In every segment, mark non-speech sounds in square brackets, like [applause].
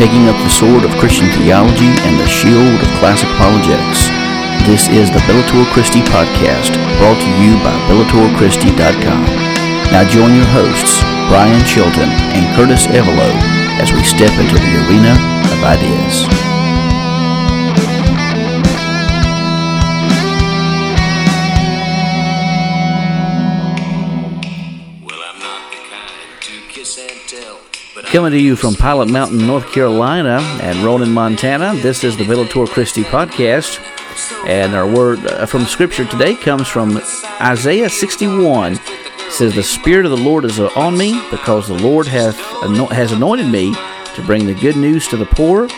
taking up the sword of Christian theology and the shield of classic apologetics. This is the Bellator Christi podcast, brought to you by BellatorChristi.com. Now join your hosts, Brian Chilton and Curtis Evelo, as we step into the arena of ideas. Coming to you from Pilot Mountain, North Carolina, and Ronan, Montana. This is the Bellator Christi podcast, and our word uh, from Scripture today comes from Isaiah 61. It says, "The Spirit of the Lord is on me, because the Lord hath has anointed me to bring the good news to the poor.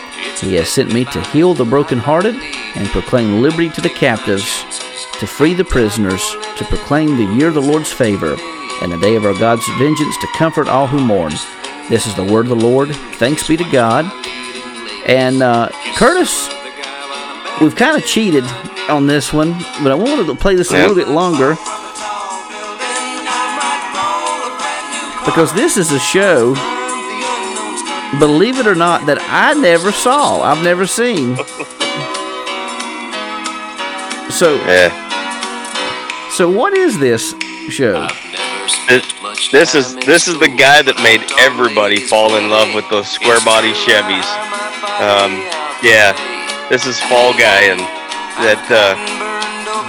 He has sent me to heal the brokenhearted and proclaim liberty to the captives, to free the prisoners, to proclaim the year of the Lord's favor." And the day of our God's vengeance to comfort all who mourn. This is the word of the Lord. Thanks be to God. And uh, Curtis, we've kind of cheated on this one, but I wanted to play this a little bit longer because this is a show, believe it or not, that I never saw. I've never seen. So, Yeah. so what is this show? This, this is this is the guy that made everybody fall in love with those square body Chevys. Um, yeah, this is Fall Guy and that uh,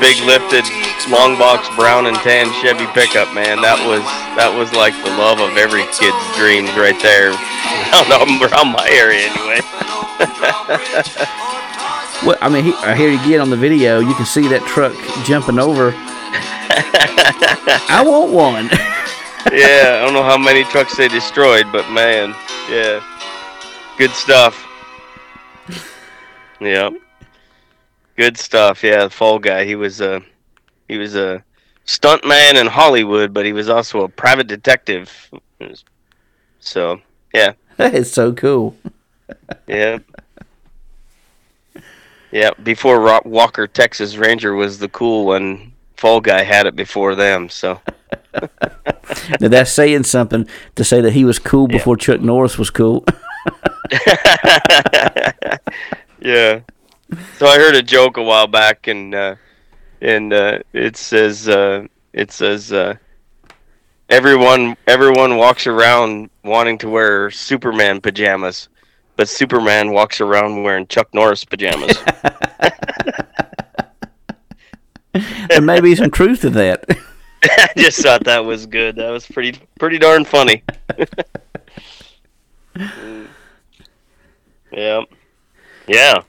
big lifted long box brown and tan Chevy pickup. Man, that was that was like the love of every kid's dreams right there. [laughs] Around, around my area anyway. [laughs] Well, I mean, he, I hear you get on the video. You can see that truck jumping over. I want one. [laughs] yeah, I don't know how many trucks they destroyed, but man, yeah, good stuff. [laughs] Yeah, good stuff. Yeah, the Fall Guy. He was a he was a stunt man in Hollywood, but he was also a private detective. So yeah, that is so cool. [laughs] yeah. Yeah, before Rock Walker Texas Ranger was the cool one, Fall Guy had it before them. So [laughs] Now that's saying something to say that he was cool before Chuck Norris was cool. [laughs] [laughs] yeah. So I heard a joke a while back, and uh, and uh, it says uh, it says uh, everyone everyone walks around wanting to wear Superman pajamas, but Superman walks around wearing Chuck Norris pajamas. There may be some truth to that. [laughs] I just thought that was good. That was pretty pretty darn funny. [laughs] Yeah, yeah.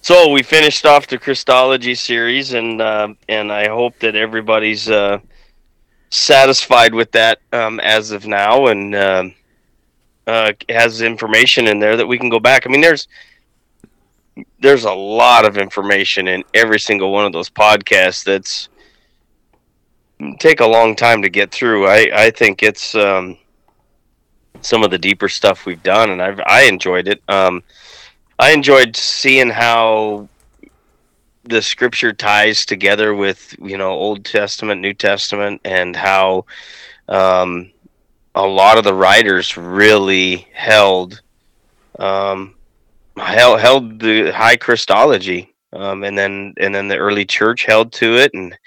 So we finished off the Christology series, and uh, and I hope that everybody's uh, satisfied with that um, as of now, and um uh, has information in there that we can go back. I mean, there's there's a lot of information in every single one of those podcasts that's take a long time to get through. I, I think it's um, some of the deeper stuff we've done, and I've I enjoyed it. Um, I enjoyed seeing how the scripture ties together with you know Old Testament, New Testament, and how um, a lot of the writers really held um, held held the high Christology. Um, and then and then the early church held to it and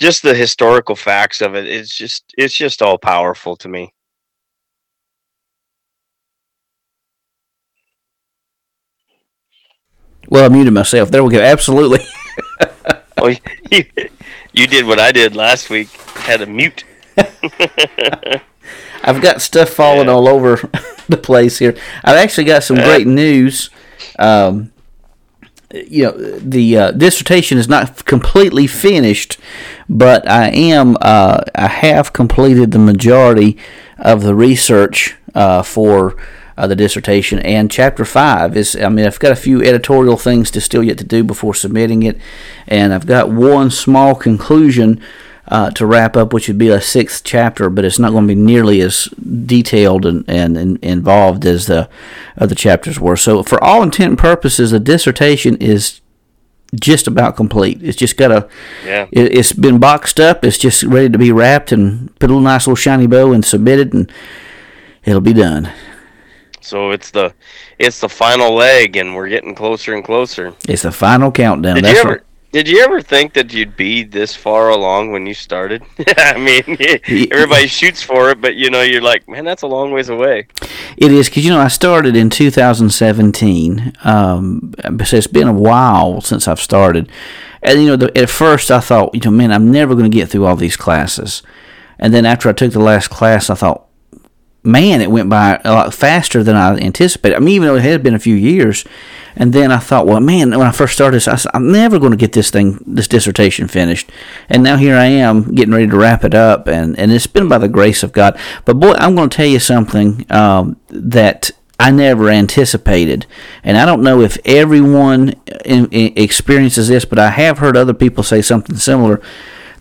just the historical facts of it it's just it's just all powerful to me Well, I muted myself. There we go. Absolutely. [laughs] oh you, you did what i did last week had a mute [laughs] I've got stuff falling Yeah. all over [laughs] the place here. I've actually got some great news. Um, you know, the uh, dissertation is not completely finished, but I am. Uh, I have completed the majority of the research uh, for uh, the dissertation, and chapter five is. I mean, I've got a few editorial things to still yet to do before submitting it, and I've got one small conclusion uh, to wrap up, which would be a sixth chapter, but it's not going to be nearly as detailed and, and, and involved as the other chapters were. So, for all intent and purposes, the dissertation is just about complete. It's just got a, Yeah. it, it's been boxed up. It's just ready to be wrapped and put a little nice little shiny bow and submitted, and it'll be done. So it's the it's the final leg, and we're getting closer and closer. It's the final countdown. Did That's you ever right. Did you ever think that you'd be this far along when you started? [laughs] I mean, [laughs] everybody shoots for it, but you know, you're like, man, that's a long ways away. It is because you know I started in 2017. Um, so it's been a while since I've started, and you know the, at first I thought, you know, man, I'm never going to get through all these classes, and then after I took the last class, I thought, man, it went by a lot faster than I anticipated. I mean, even though it had been a few years, and then I thought, well, man, when I first started, I said, I'm never going to get this thing, this dissertation finished, and now here I am getting ready to wrap it up, and and it's been by the grace of God. But boy, I'm going to tell you something um, that. I never anticipated, and I don't know if everyone in, in experiences this, but I have heard other people say something similar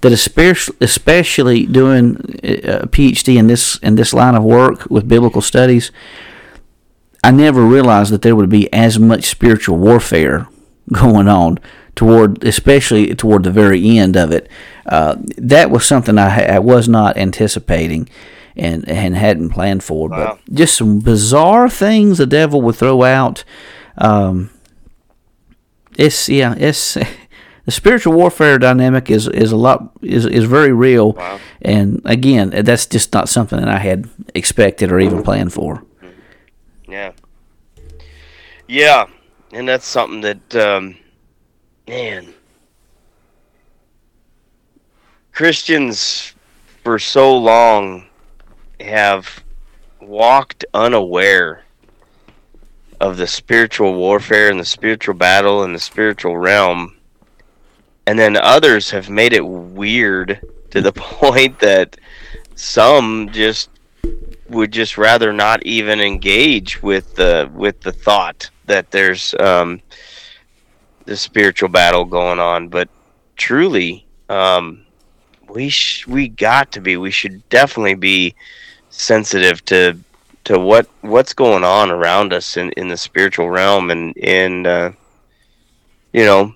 that especially, especially doing a PhD in this in this line of work with biblical studies, I never realized that there would be as much spiritual warfare [laughs] going on toward, especially toward the very end of it. Uh, that was something I, I was not anticipating. And, and hadn't planned for, Wow. but just some bizarre things the devil would throw out. Um, it's yeah, it's [laughs] the spiritual warfare dynamic is is a lot is is very real, Wow. and again, that's just not something that I had expected or even planned for. Yeah. Yeah, and that's something that, um, man, Christians for so long have walked unaware of the spiritual warfare and the spiritual battle and the spiritual realm. And then others have made it weird to the [laughs] point that some just would just rather not even engage with the with the thought that there's um, the spiritual battle going on. But truly, um, we sh- we got to be. We should definitely be sensitive to to what what's going on around us in, in the spiritual realm and and uh, you know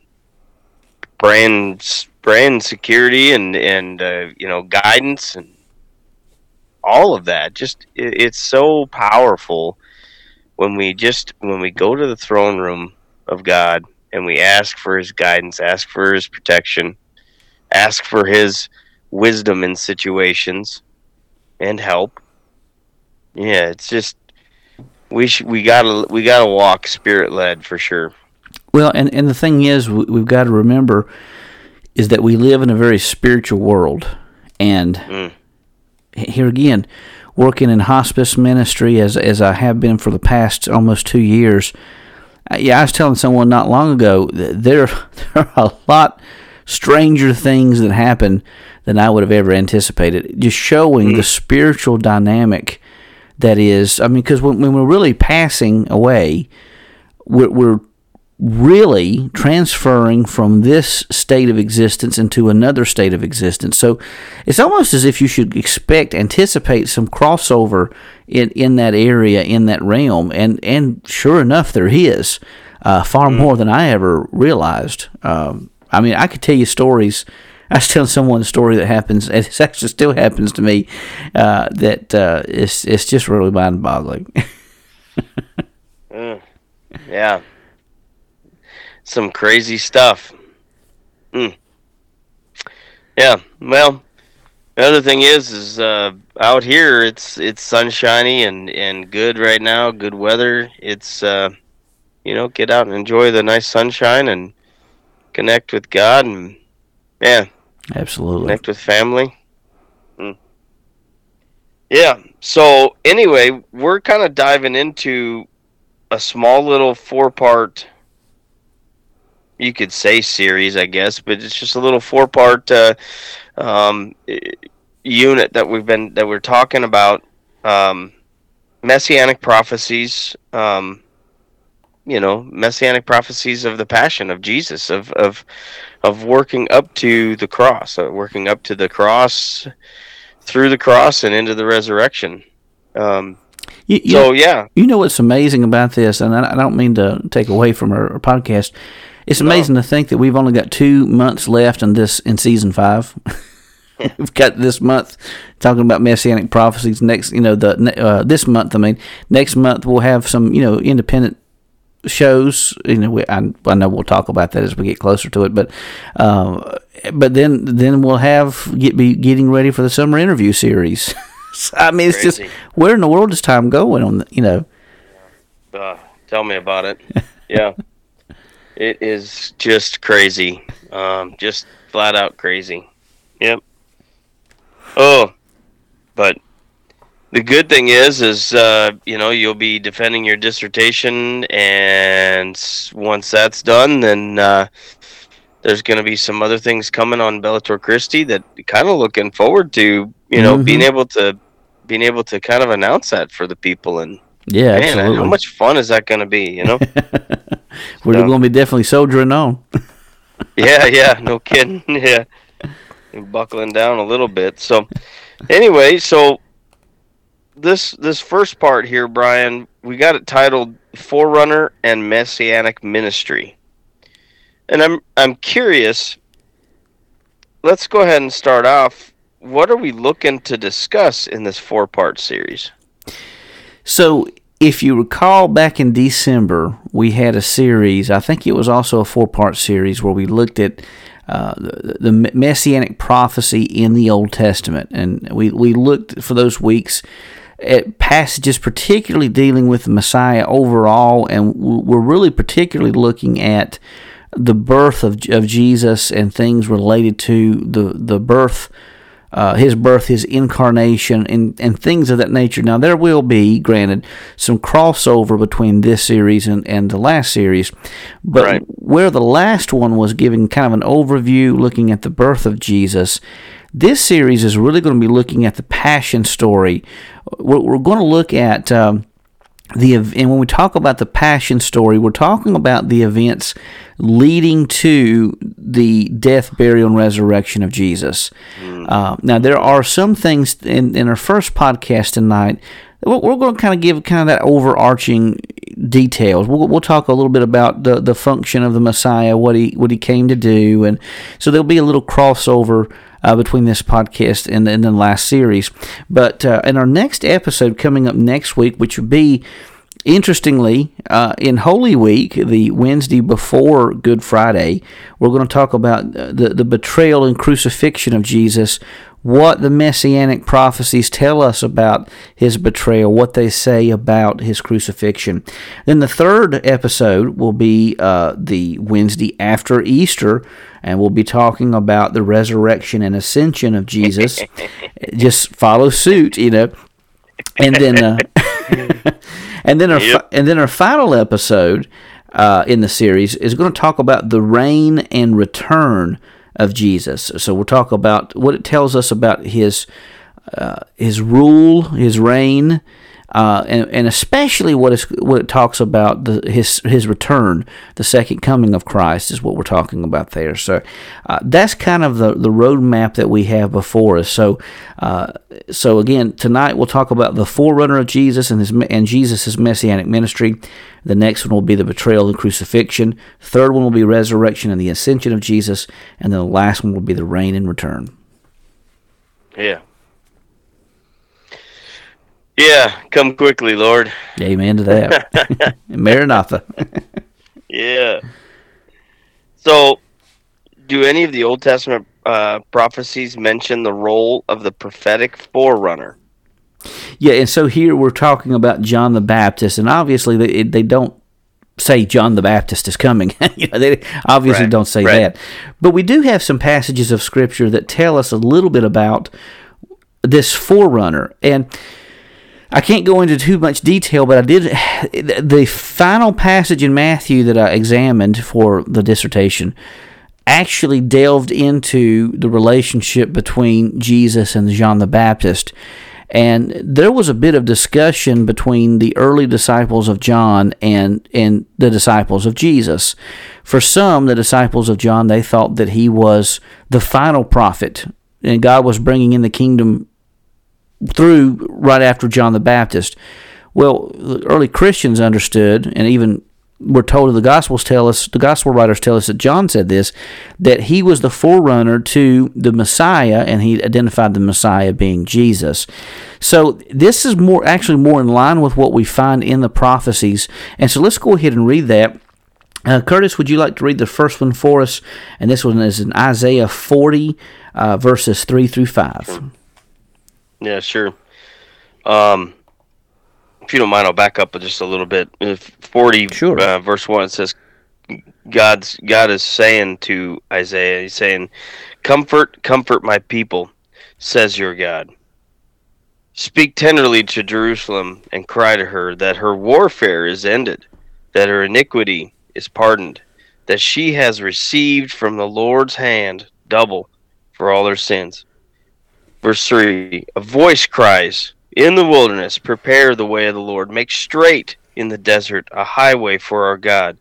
brand brand security and and uh, you know guidance and all of that. Just it, it's so powerful when we just when we go to the throne room of God and we ask for his guidance ask for his protection ask for his wisdom in situations and help. Yeah it's just we sh- we gotta we gotta walk spirit led for sure Well, and and the thing is, we- we've got to remember is that we live in a very spiritual world, and Mm. here again, working in hospice ministry as as I have been for the past almost two years. Yeah, I was telling someone not long ago that there [laughs] there are a lot stranger things that happen than I would have ever anticipated. Just showing the spiritual dynamic that is. I mean, because when, when we're really passing away, we're, we're really transferring from this state of existence into another state of existence. So it's almost as if you should expect, anticipate some crossover in, in that area, in that realm. And, and sure enough, there is uh, far more than I ever realized. Um, I mean, I could tell you stories. [laughs] I was telling someone a story that happens, and it actually still happens to me. Uh, that uh, it's it's just really mind-boggling. [laughs] Mm. Yeah. Some crazy stuff. Mm. Yeah. Well, the other thing is, is uh, out here it's it's sunshiny and and good right now. Good weather. It's uh, you know get out and enjoy the nice sunshine and connect with God and yeah, Absolutely. connect with family. Mm. Yeah. So anyway, we're kind of diving into a small little four part you could say series, I guess, but it's just a little four part uh, um, unit that we've been that we're talking about um, messianic prophecies. Um, you know, messianic prophecies of the passion of Jesus, of of of working up to the cross, uh, working up to the cross, through the cross and into the resurrection. Um, You, you, so yeah, you know what's amazing about this, and I I don't mean to take away from our, our podcast. It's amazing to think that we've only got two months left in this in season five. [laughs] we've got this month talking about messianic prophecies. Next, you know, the uh, this month, I mean, next month we'll have some, you know, independent shows. You know, we, I, I know we'll talk about that as we get closer to it, but uh, but then then we'll have get be getting ready for the summer interview series. [laughs] I mean, it's Crazy. just where in the world is time going on? The, you know. Uh, tell me about it. yeah, [laughs] it is just crazy. Um, just flat out crazy. Yep. Oh, but the good thing is, is uh, you know you'll be defending your dissertation, and once that's done, then uh, there's going to be some other things coming on Bellator Christi that kind of looking forward to. You know, mm-hmm. being able to being able to kind of announce that for the people and yeah, man, absolutely. how much fun is that going to be? You know, [laughs] we're going to be definitely soldiering on. [laughs] yeah, yeah, no kidding. [laughs] Yeah, buckling down a little bit. So, anyway, so this this first part here, Brian, we got it titled "Forerunner and Messianic Ministry," and I'm I'm curious. Let's go ahead and start off. What are we looking to discuss in this four part series? So, if you recall back in December, we had a series, I think it was also a four part series, where we looked at uh, the, the, messianic prophecy in the Old Testament. And we, we looked for those weeks at passages particularly dealing with the Messiah overall, and we're really particularly looking at the birth of, of Jesus and things related to the, the birth uh, his birth, his incarnation, and, and things of that nature. Now, there will be, granted, some crossover between this series and, and the last series, but right. where the last one was giving kind of an overview looking at the birth of Jesus, this series is really going to be looking at the passion story. We're, we're going to look at. Um, the and when we talk about the passion story, we're talking about the events leading to the death, burial, and resurrection of Jesus. Mm. Uh, now, there are some things in, in our first podcast tonight. We're, we're going to kind of give kind of that overarching details. We'll, we'll talk a little bit about the, the function of the Messiah, what he what he came to do, and so there'll be a little crossover uh, between this podcast and, and the last series. But uh, in our next episode coming up next week, which will be Interestingly, uh, in Holy Week, the Wednesday before Good Friday, we're going to talk about the, the betrayal and crucifixion of Jesus, what the messianic prophecies tell us about his betrayal, what they say about his crucifixion. Then the third episode will be uh, the Wednesday after Easter, and we'll be talking about the resurrection and ascension of Jesus. [laughs] Just follow suit, you know. And then. Uh, [laughs] And then our yep. and then our final episode uh, in the series is going to talk about the reign and return of Jesus. So we'll talk about what it tells us about his uh, his rule, his reign, uh, and, and especially what is what it talks about the, his his return, the second coming of Christ is what we're talking about there. So uh, that's kind of the the roadmap that we have before us. So uh, so again tonight we'll talk about the forerunner of Jesus and his and Jesus' messianic ministry. The next one will be the betrayal and crucifixion. third one will be resurrection and the ascension of Jesus, and then the last one will be the reign and return. Yeah. Yeah, come quickly, Lord. Amen to that. [laughs] [laughs] Maranatha. yeah. So, do any of the Old Testament uh, prophecies mention the role of the prophetic forerunner? Yeah, and so here we're talking about John the Baptist, and obviously they they don't say John the Baptist is coming. [laughs] you know, they obviously right, don't say right. that, but we do have some passages of Scripture that tell us a little bit about this forerunner, and I can't go into too much detail, but I did. [sighs] The final passage in Matthew that I examined for the dissertation actually delved into the relationship between Jesus and John the Baptist. And there was a bit of discussion between the early disciples of John and, and the disciples of Jesus. For some, the disciples of John, they thought that he was the final prophet and God was bringing in the kingdom through right after John the Baptist. Well, the early Christians understood, and even we're told the Gospels tell us, the Gospel writers tell us that John said this, that he was the forerunner to the Messiah, and he identified the Messiah being Jesus. So this is more actually more in line with what we find in the prophecies. And so let's go ahead and read that. Uh, Curtis, would you like to read the first one for us? And this one is in Isaiah 40, uh, verses 3 through 5. Yeah, sure. Um, if you don't mind, I'll back up just a little bit. Forty, sure. uh, verse one, it says, "God's God is saying to Isaiah, He's saying, comfort, comfort my people, says your God. Speak tenderly to Jerusalem and cry to her that her warfare is ended, that her iniquity is pardoned, that she has received from the Lord's hand double for all her sins." Verse 3 A voice cries, in the wilderness, prepare the way of the Lord. Make straight in the desert a highway for our God.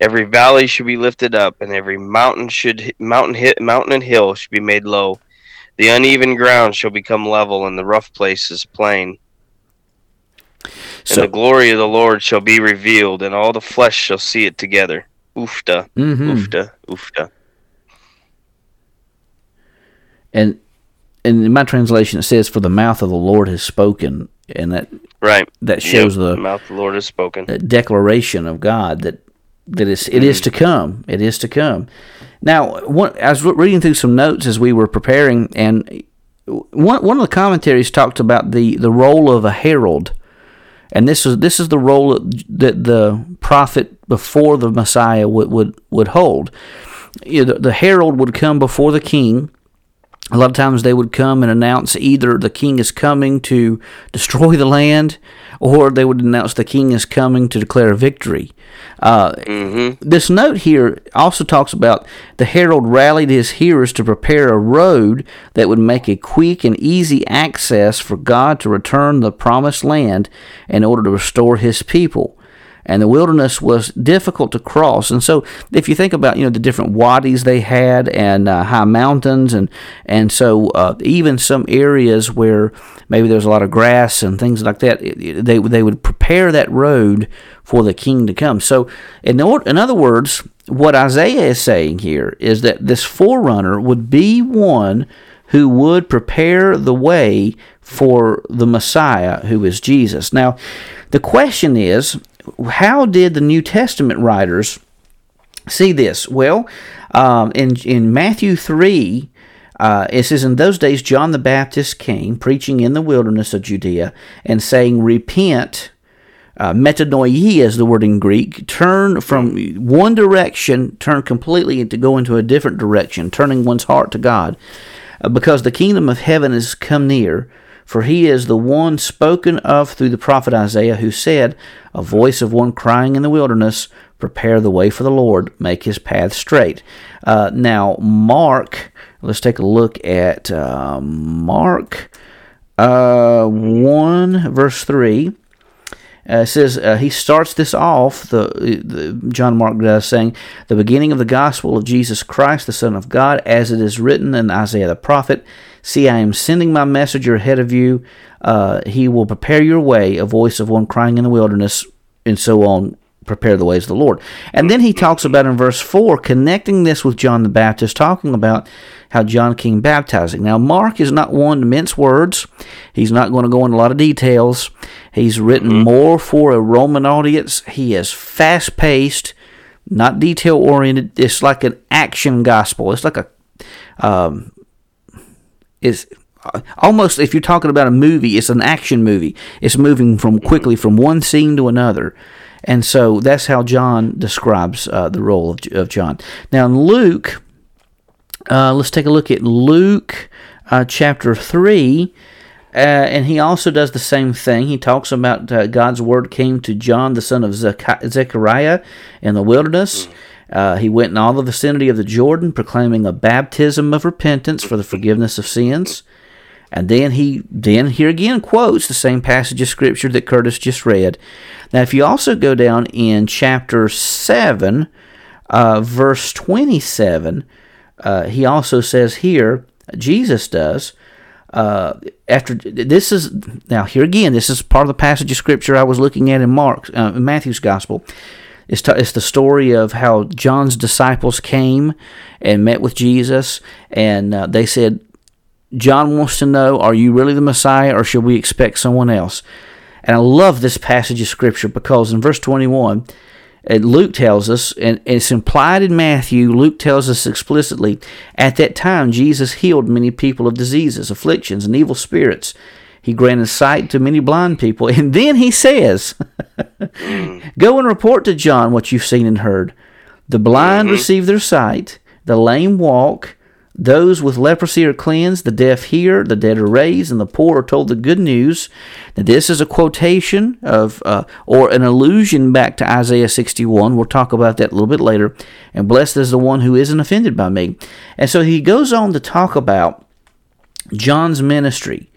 Every valley should be lifted up, and every mountain should mountain hit mountain and hill should be made low. The uneven ground shall become level, and the rough places plain. So, and the glory of the Lord shall be revealed, and all the flesh shall see it together. Oofta, mm-hmm. oofta, oofta. And and in my translation it says, "For the mouth of the Lord has spoken," and that right that shows yep. the, the mouth of the Lord has spoken. the declaration of God that that is it mm. is to come. It is to come. Now, one, I was reading through some notes as we were preparing, and one one of the commentaries talked about the the role of a herald. And this is this is the role that the prophet before the Messiah would would, would hold. You know, the, the herald would come before the king, a lot of times they would come and announce either the king is coming to destroy the land or they would announce the king is coming to declare victory. Uh, mm-hmm. This note here also talks about the herald rallied his hearers to prepare a road that would make a quick and easy access for God to return the promised land in order to restore his people and the wilderness was difficult to cross. And so, if you think about you know the different wadis they had and uh, high mountains, and and so uh, even some areas where maybe there's a lot of grass and things like that, they they would prepare that road for the king to come. So, in in other words, what Isaiah is saying here is that this forerunner would be one who would prepare the way for the Messiah, who is Jesus. Now, the question is how did the New Testament writers see this? Well, um, in in Matthew three. Uh, it says, In those days, John the Baptist came, preaching in the wilderness of Judea, and saying, Repent, uh, metanoia is the word in Greek, turn from one direction, turn completely to go into a different direction, turning one's heart to God, uh, because the kingdom of heaven has come near. For he is the one spoken of through the prophet Isaiah, who said, A voice of one crying in the wilderness, Prepare the way for the Lord, make his path straight. Uh, now, Mark, let's take a look at uh, Mark uh, 1, verse 3. Uh, it says uh, he starts this off. The, the, John Mark does saying the beginning of the gospel of Jesus Christ, the Son of God, as it is written in Isaiah the prophet. See, I am sending my messenger ahead of you. Uh, he will prepare your way, a voice of one crying in the wilderness, and so on. Prepare the ways of the Lord. And then he talks about in verse 4, connecting this with John the Baptist, talking about how John came baptizing. Now, Mark is not one to mince words. He's not going to go into a lot of details. He's written mm-hmm. more for a Roman audience. He is fast paced, not detail oriented. It's like an action gospel. It's like a um, is almost if you're talking about a movie, it's an action movie. It's moving from quickly from one scene to another. And so that's how John describes uh, the role of, of John. Now, in Luke, uh, let's take a look at Luke uh, chapter 3. Uh, and he also does the same thing. He talks about uh, God's word came to John, the son of Zechariah, in the wilderness. Uh, he went in all the vicinity of the Jordan, proclaiming a baptism of repentance for the forgiveness of sins. And then he then here again quotes the same passage of scripture that Curtis just read. Now, if you also go down in chapter seven, uh, verse twenty-seven, uh, he also says here, Jesus does. Uh, after this is now here again, this is part of the passage of scripture I was looking at in Mark, uh, Matthew's gospel. It's, t- it's the story of how John's disciples came and met with Jesus, and uh, they said, John wants to know, are you really the Messiah, or should we expect someone else? And I love this passage of Scripture because in verse 21, and Luke tells us, and it's implied in Matthew, Luke tells us explicitly, at that time Jesus healed many people of diseases, afflictions, and evil spirits. He granted sight to many blind people. [laughs] And then he says, Go and report to John what you've seen and heard. The blind mm-hmm. receive their sight, the lame walk, those with leprosy are cleansed, the deaf hear, the dead are raised, and the poor are told the good news. Now, this is a quotation of, uh, or an allusion back to Isaiah 61. We'll talk about that a little bit later. And blessed is the one who isn't offended by me. And so he goes on to talk about John's ministry.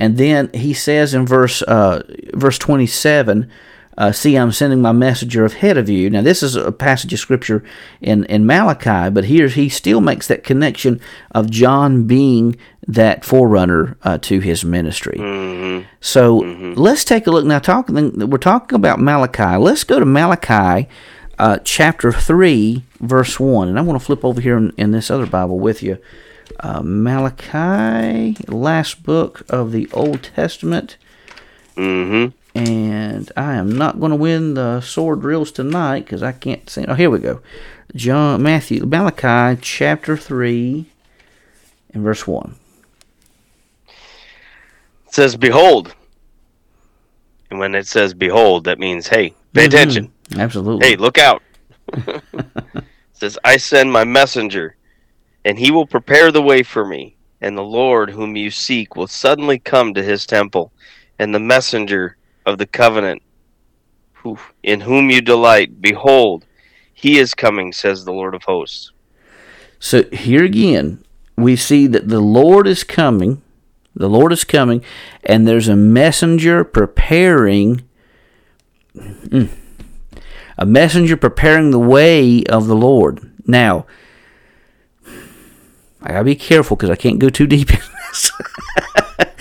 And then he says in verse uh, verse 27, uh, see, I'm sending my messenger ahead of you. Now, this is a passage of scripture in, in Malachi, but here he still makes that connection of John being that forerunner uh, to his ministry. Mm-hmm. So mm-hmm. let's take a look now. Talking, we're talking about Malachi. Let's go to Malachi uh, chapter 3, verse 1. And I want to flip over here in, in this other Bible with you. Uh, Malachi, last book of the Old Testament. Mm-hmm and I am not going to win the sword drills tonight because I can't see. Oh, here we go. John Matthew Malachi chapter three and verse one. It says, "Behold," and when it says "behold," that means, "Hey, pay mm-hmm. attention." Absolutely. Hey, look out. [laughs] it says, "I send my messenger, and he will prepare the way for me." And the Lord whom you seek will suddenly come to his temple, and the messenger of the covenant, who, in whom you delight, behold, he is coming, says the Lord of hosts. So here again, we see that the Lord is coming. The Lord is coming, and there's a messenger preparing. Mm, a messenger preparing the way of the Lord. Now, I gotta be careful because I can't go too deep [laughs] in this.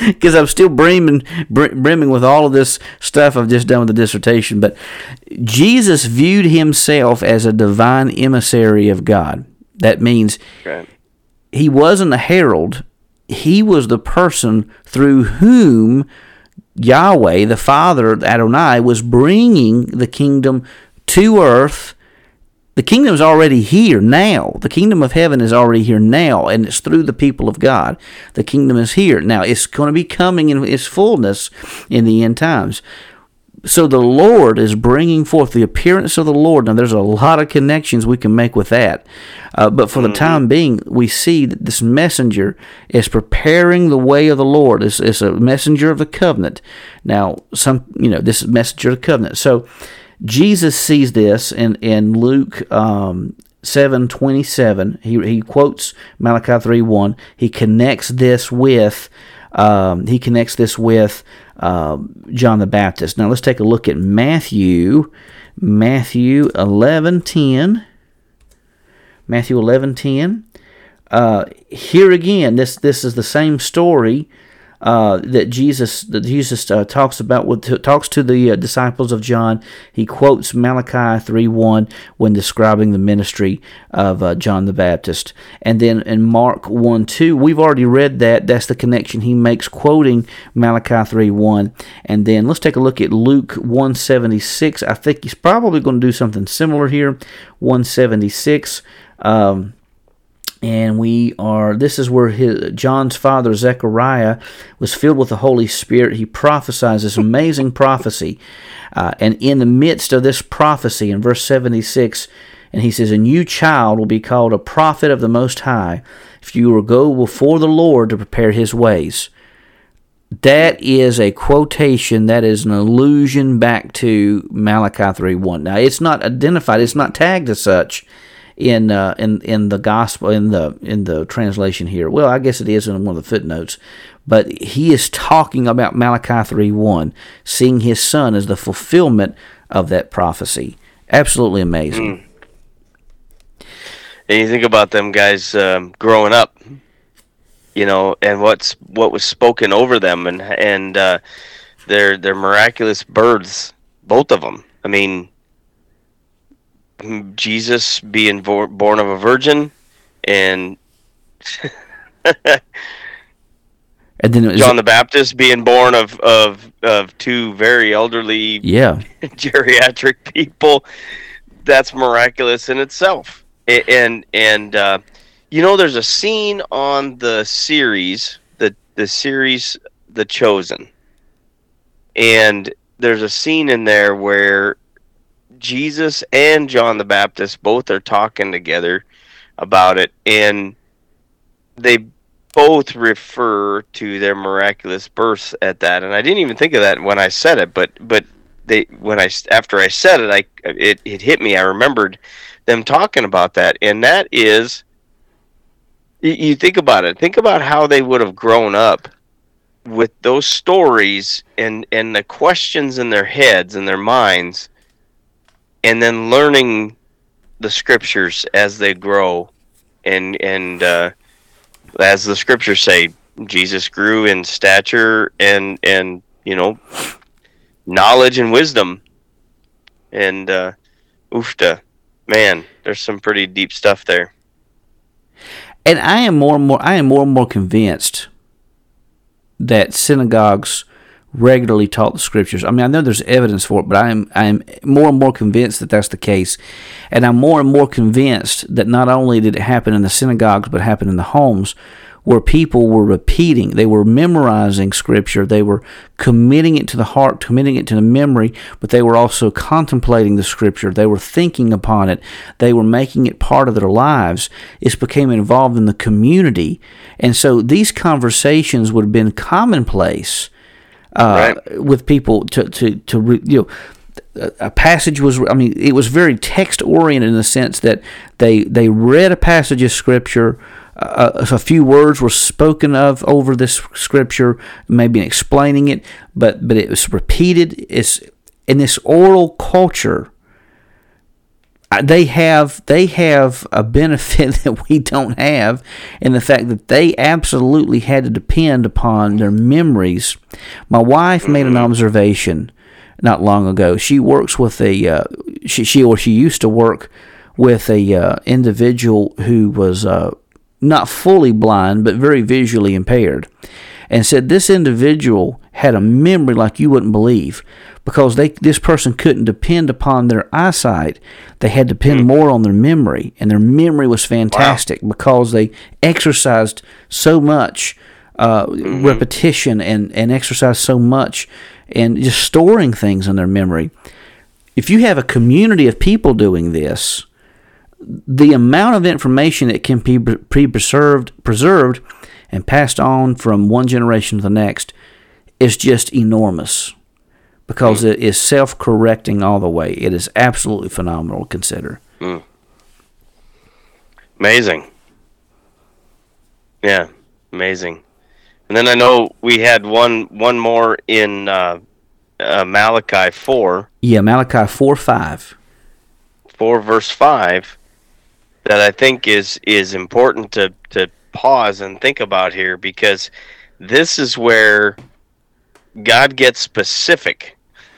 because I'm still brimming, brimming with all of this stuff I've just done with the dissertation. But Jesus viewed himself as a divine emissary of God. That means okay. he wasn't a herald, he was the person through whom Yahweh, the Father, Adonai, was bringing the kingdom to earth the kingdom is already here now. The kingdom of heaven is already here now, and it's through the people of God. The kingdom is here. Now, it's going to be coming in its fullness in the end times. So the Lord is bringing forth the appearance of the Lord. Now, there's a lot of connections we can make with that. Uh, but for mm-hmm. the time being, we see that this messenger is preparing the way of the Lord. It's, it's a messenger of the covenant. Now, some, you know, this messenger of the covenant. So, Jesus sees this in, in Luke um, 7 27. He, he quotes Malachi 3 1. He connects this with. Um, he connects this with uh, John the Baptist. Now let's take a look at Matthew, Matthew eleven ten. Matthew eleven ten. Uh, here again, this this is the same story uh, that Jesus that Jesus uh, talks about with talks to the uh, disciples of John. He quotes Malachi three one when describing the ministry of uh, John the Baptist, and then in Mark one two we've already read that. That's the connection he makes quoting Malachi three one, and then let's take a look at Luke one seventy six. I think he's probably going to do something similar here. One seventy six. Um, and we are this is where his, john's father zechariah was filled with the holy spirit. He prophesies this amazing prophecy uh, and in the midst of this prophecy in verse 76 and he says a new child will be called a prophet of the most high. If you will go before the lord to prepare his ways. That is a quotation that is an allusion back to malachi 3 1 now it's not identified it's not tagged as such in uh, in in the gospel in the in the translation here. Well, I guess it is in one of the footnotes, but he is talking about Malachi three one, seeing his son as the fulfillment of that prophecy. Absolutely amazing. Mm. And you think about them guys um, growing up, you know, and what's what was spoken over them, and and uh, their their miraculous births, both of them. I mean, Jesus being born of a virgin, and [laughs] and then John the Baptist being born of of of two very elderly, yeah, [laughs] geriatric people. That's miraculous in itself. And and uh, you know, there's a scene on the series, the the series, The Chosen, and there's a scene in there where Jesus and John the Baptist both are talking together about it, and they both refer to their miraculous births at that. And I didn't even think of that when I said it, but but they when I after I said it, I it it hit me. I remembered them talking about that, and that is you think about it. Think about how they would have grown up with those stories and and the questions in their heads and their minds and then learning the scriptures as they grow. And and uh, as the scriptures say jesus grew in stature and and you know knowledge and wisdom. And uh oofta man there's some pretty deep stuff there. And i am more and more i am more and more convinced that synagogues regularly taught the scriptures. I mean, I know there's evidence for it, but I am I am more and more convinced that that's the case, and I'm more and more convinced that not only did it happen in the synagogues, but happened in the homes. Where people were repeating, they were memorizing scripture, they were committing it to the heart, committing it to the memory, but they were also contemplating the scripture, they were thinking upon it, they were making it part of their lives. It became involved in the community. And so these conversations would have been commonplace uh, right. with people to to to re, you know a passage was I mean it was very text oriented in the sense that they they read a passage of scripture uh, a few words were spoken of over this scripture maybe explaining it but but it was repeated it's in this oral culture they have they have a benefit [laughs] that we don't have in the fact that they absolutely had to depend upon their memories. My wife made an mm-hmm. observation not long ago. She works with a uh, she she or she used to work with a uh, individual who was uh, not fully blind but very visually impaired, and said this individual had a memory like you wouldn't believe because they this person couldn't depend upon their eyesight. They had to depend mm. more on their memory, and their memory was fantastic wow. because they exercised so much uh, mm-hmm. repetition and and exercised so much and just storing things in their memory. If you have a community of people doing this, the amount of information that can be preserved, preserved, and passed on from one generation to the next is just enormous because mm. it is self correcting all the way. It is absolutely phenomenal to consider. Mm. Amazing. Yeah, amazing. And then I know we had one one more in uh, uh, Malachi four. Yeah, Malachi four five. Four verse five that I think is is important to to pause and think about here because this is where God gets specific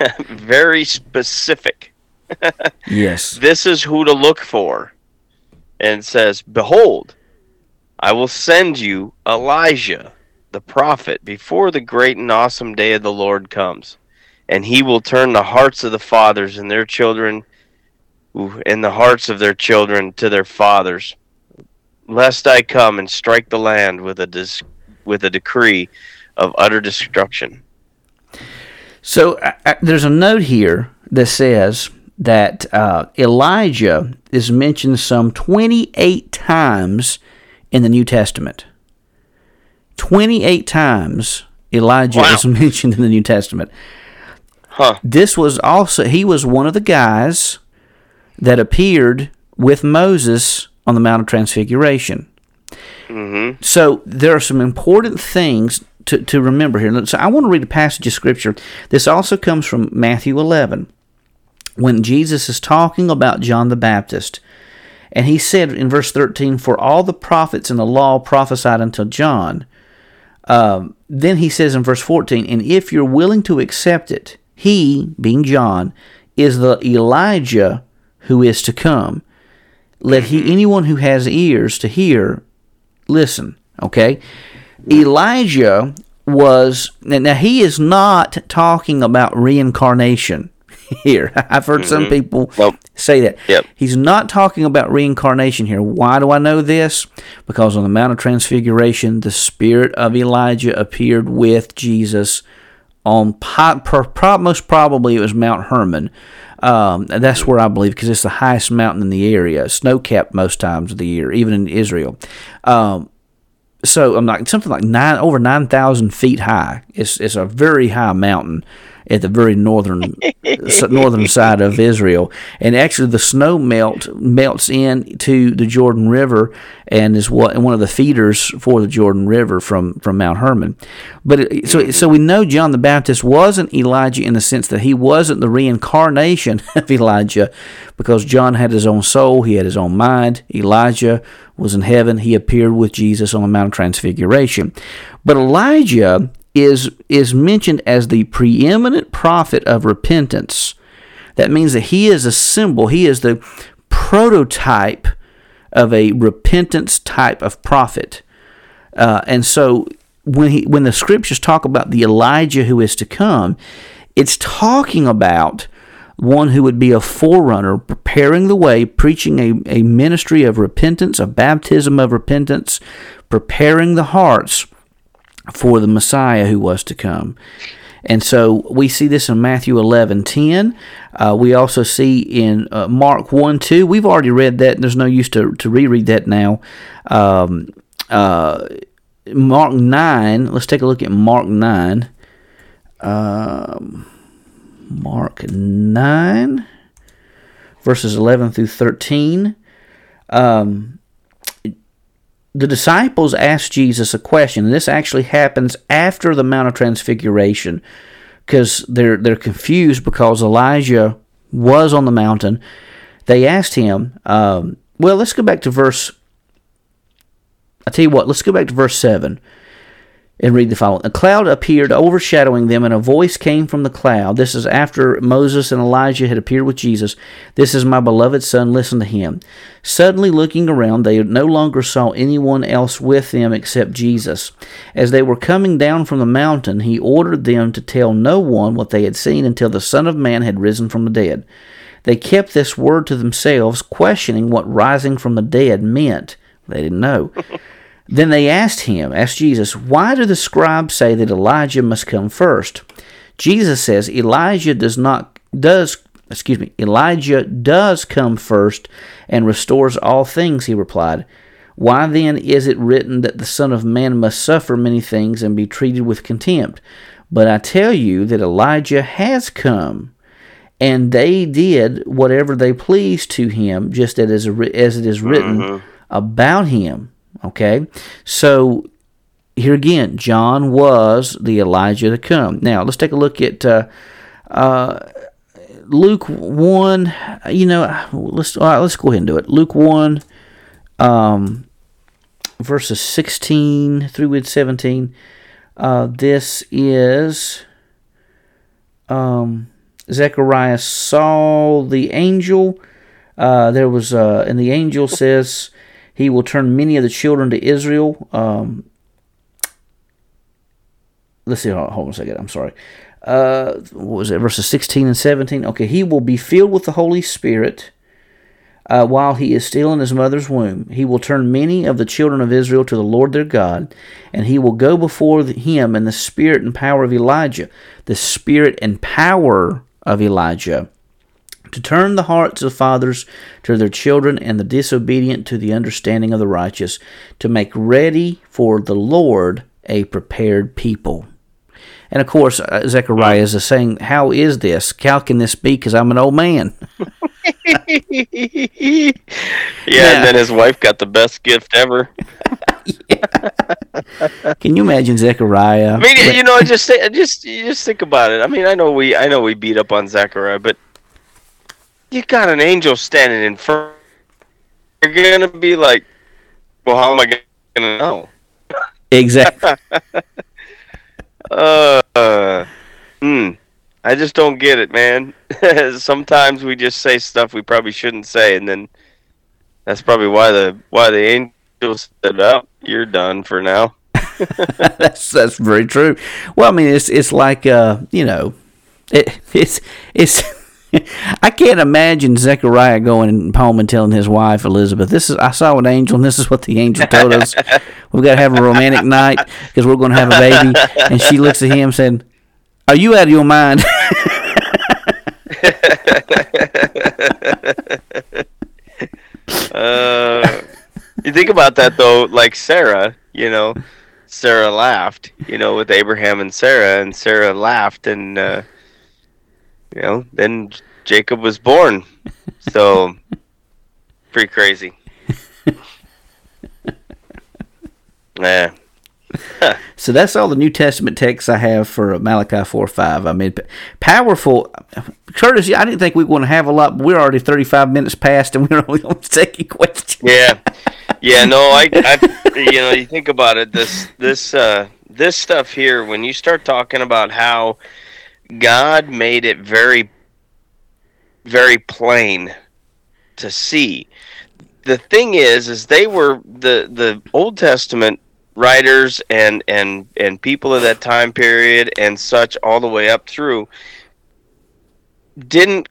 [laughs] very specific. [laughs] yes. This is who to look for. And says, Behold, I will send you Elijah, the prophet, before the great and awesome day of the Lord comes. And he will turn the hearts of the fathers and their children, and the hearts of their children to their fathers, lest I come and strike the land with a, dis- with a decree of utter destruction. So uh, there's a note here that says that uh, Elijah is mentioned some 28 times in the New Testament. 28 times Elijah wow. is [laughs] mentioned in the New Testament. Huh. This was also, he was one of the guys that appeared with Moses on the Mount of Transfiguration. Mm-hmm. So there are some important things to, to remember here. So I want to read a passage of scripture. This also comes from Matthew 11 when Jesus is talking about John the Baptist. And he said in verse 13, For all the prophets in the law prophesied until John. Um, then he says in verse 14, And if you're willing to accept it, he, being John, is the Elijah who is to come. Let he anyone who has ears to hear listen. Okay, Elijah was now he is not talking about reincarnation [laughs] here. I've heard mm-hmm. some people say that. Yep. He's not talking about reincarnation here. Why do I know this? Because on the Mount of Transfiguration, the spirit of Elijah appeared with Jesus on most probably it was Mount Hermon. Um, that's where I believe because it's the highest mountain in the area, snow capped most times of the year, even in Israel. Um, so I'm like something like nine over nine thousand feet high. It's it's a very high mountain at the very northern northern [laughs] side of Israel, and actually the snow melt melts into the Jordan River and is what one of the feeders for the Jordan River from, from Mount Hermon. But it, so hmm. so we know John the Baptist wasn't Elijah in the sense that he wasn't the reincarnation [laughs] of Elijah, because John had his own soul, he had his own mind. Elijah was in heaven; he appeared with Jesus on the Mount of Transfiguration. But Elijah is is mentioned as the preeminent prophet of repentance. That means that he is a symbol, he is the prototype of a repentance type of prophet. Uh, and so when he when the scriptures talk about the Elijah who is to come, it's talking about one who would be a forerunner, preparing the way, preaching a, a ministry of repentance, a baptism of repentance, preparing the hearts for the Messiah who was to come. And so we see this in Matthew 11 10. Uh, we also see in uh, Mark 1 2. We've already read that. There's no use to, to reread that now. Um, uh, Mark 9. Let's take a look at Mark 9. Um, Mark 9, verses 11 through 13. Um, the disciples asked Jesus a question, and this actually happens after the Mount of Transfiguration, because they're they're confused because Elijah was on the mountain. They asked him, um, well, let's go back to verse. I tell you what, let's go back to verse seven and read the following. A cloud appeared overshadowing them, and a voice came from the cloud. This is after Moses and Elijah had appeared with Jesus. This is my beloved Son, listen to him. Suddenly, looking around, they no longer saw anyone else with them except Jesus. As they were coming down from the mountain, he ordered them to tell no one what they had seen until the Son of Man had risen from the dead. They kept this word to themselves, questioning what rising from the dead meant. They didn't know. [laughs] Then they asked him, asked Jesus, why do the scribes say that Elijah must come first? Jesus says Elijah does not does excuse me, Elijah does come first and restores all things, he replied. Why then is it written that the Son of Man must suffer many things and be treated with contempt? But I tell you that Elijah has come, and they did whatever they pleased to him, just as, as it is written mm-hmm. about him. Okay? So here again, John was the Elijah to come. Now, let's take a look at uh, uh, Luke 1. You know, let's, all right, let's go ahead and do it. Luke 1, um, verses 16 through 17. Uh, this is um, Zechariah saw the angel. Uh, there was, uh, and the angel says, he will turn many of the children to Israel. Um, let's see. Hold on a second. I'm sorry. Uh, what was it? Verses 16 and 17. Okay. He will be filled with the Holy Spirit uh, while he is still in his mother's womb. He will turn many of the children of Israel to the Lord their God, and he will go before him in the spirit and power of Elijah. The spirit and power of Elijah to turn the hearts of fathers to their children and the disobedient to the understanding of the righteous, to make ready for the Lord a prepared people. And of course, uh, Zechariah is saying, How is this? How can this be? Because I'm an old man. yeah, [laughs] yeah, and then his wife got the best gift ever. [laughs] Can you imagine Zechariah? I mean, you know, just just just think about it. I mean, I know we I know we beat up on Zechariah, but you got an angel standing in front. You're gonna be like, well, how am I gonna know? [laughs] Exactly. [laughs] uh, hmm. I just don't get it, man. [laughs] Sometimes we just say stuff we probably shouldn't say, and then that's probably why the why the angels said, "Up, oh, you're done for now." that's that's very true. Well, I mean, it's it's like uh, you know, it, it's it's. [laughs] I can't imagine Zechariah going home and telling his wife Elizabeth, "This is I saw an angel, and this is what the angel told us. [laughs] We've got to have a romantic night because we're going to have a baby." And she looks at him saying, "Are you out of your mind?" [laughs] uh, you think about that though, like Sarah, you know, Sarah laughed, you know, with Abraham and Sarah, and Sarah laughed, and uh, you know, then Jacob was born. So, [laughs] pretty crazy. [laughs] yeah. so that's all the New Testament texts I have for Malachi 4 5. I mean, powerful. Curtis, I didn't think we were going to have a lot, but we're already 35 minutes past and we're only on the second question. Yeah. Yeah, no, I, I, [laughs] you know, you think about it, this, this, uh, this stuff here, when you start talking about how God made it very, very plain to see. The thing is, is they were the the Old Testament writers and and and people of that time period and such all the way up through didn't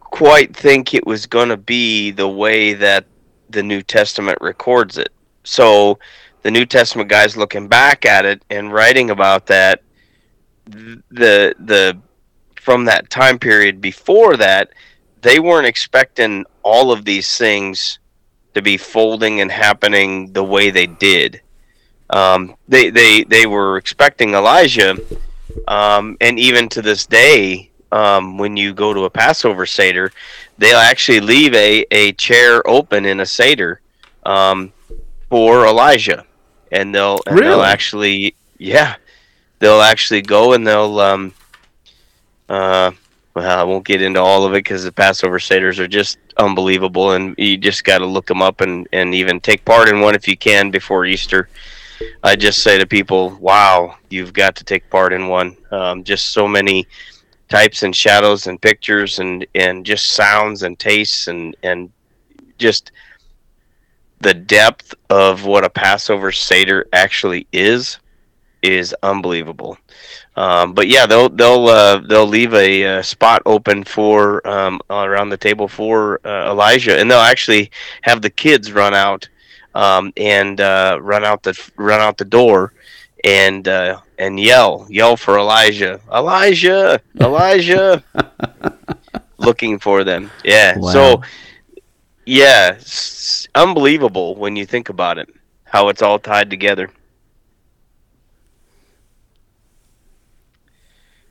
quite think it was going to be the way that the New Testament records it. So the New Testament guys looking back at it and writing about that the the from that time period before that they weren't expecting all of these things to be folding and happening the way they did. Um, they they they were expecting Elijah, um, and even to this day, um, when you go to a Passover seder, they'll actually leave a, a chair open in a seder um, for Elijah, and they'll and really? they'll actually yeah, they'll actually go and they'll um, uh, well, I won't get into all of it because the Passover seders are just unbelievable, and you just got to look them up and, and even take part in one if you can before Easter. I just say to people, "Wow, you've got to take part in one." Um, just so many types and shadows and pictures and and just sounds and tastes and and just the depth of what a Passover Seder actually is is unbelievable. Um, but yeah, they'll they'll uh, they'll leave a, uh, spot open for um, around the table for uh, Elijah, and they'll actually have the kids run out um, and uh, run out the run out the door and uh, and yell yell for Elijah Elijah [laughs] Elijah looking for them yeah wow. so yeah unbelievable when you think about it how it's all tied together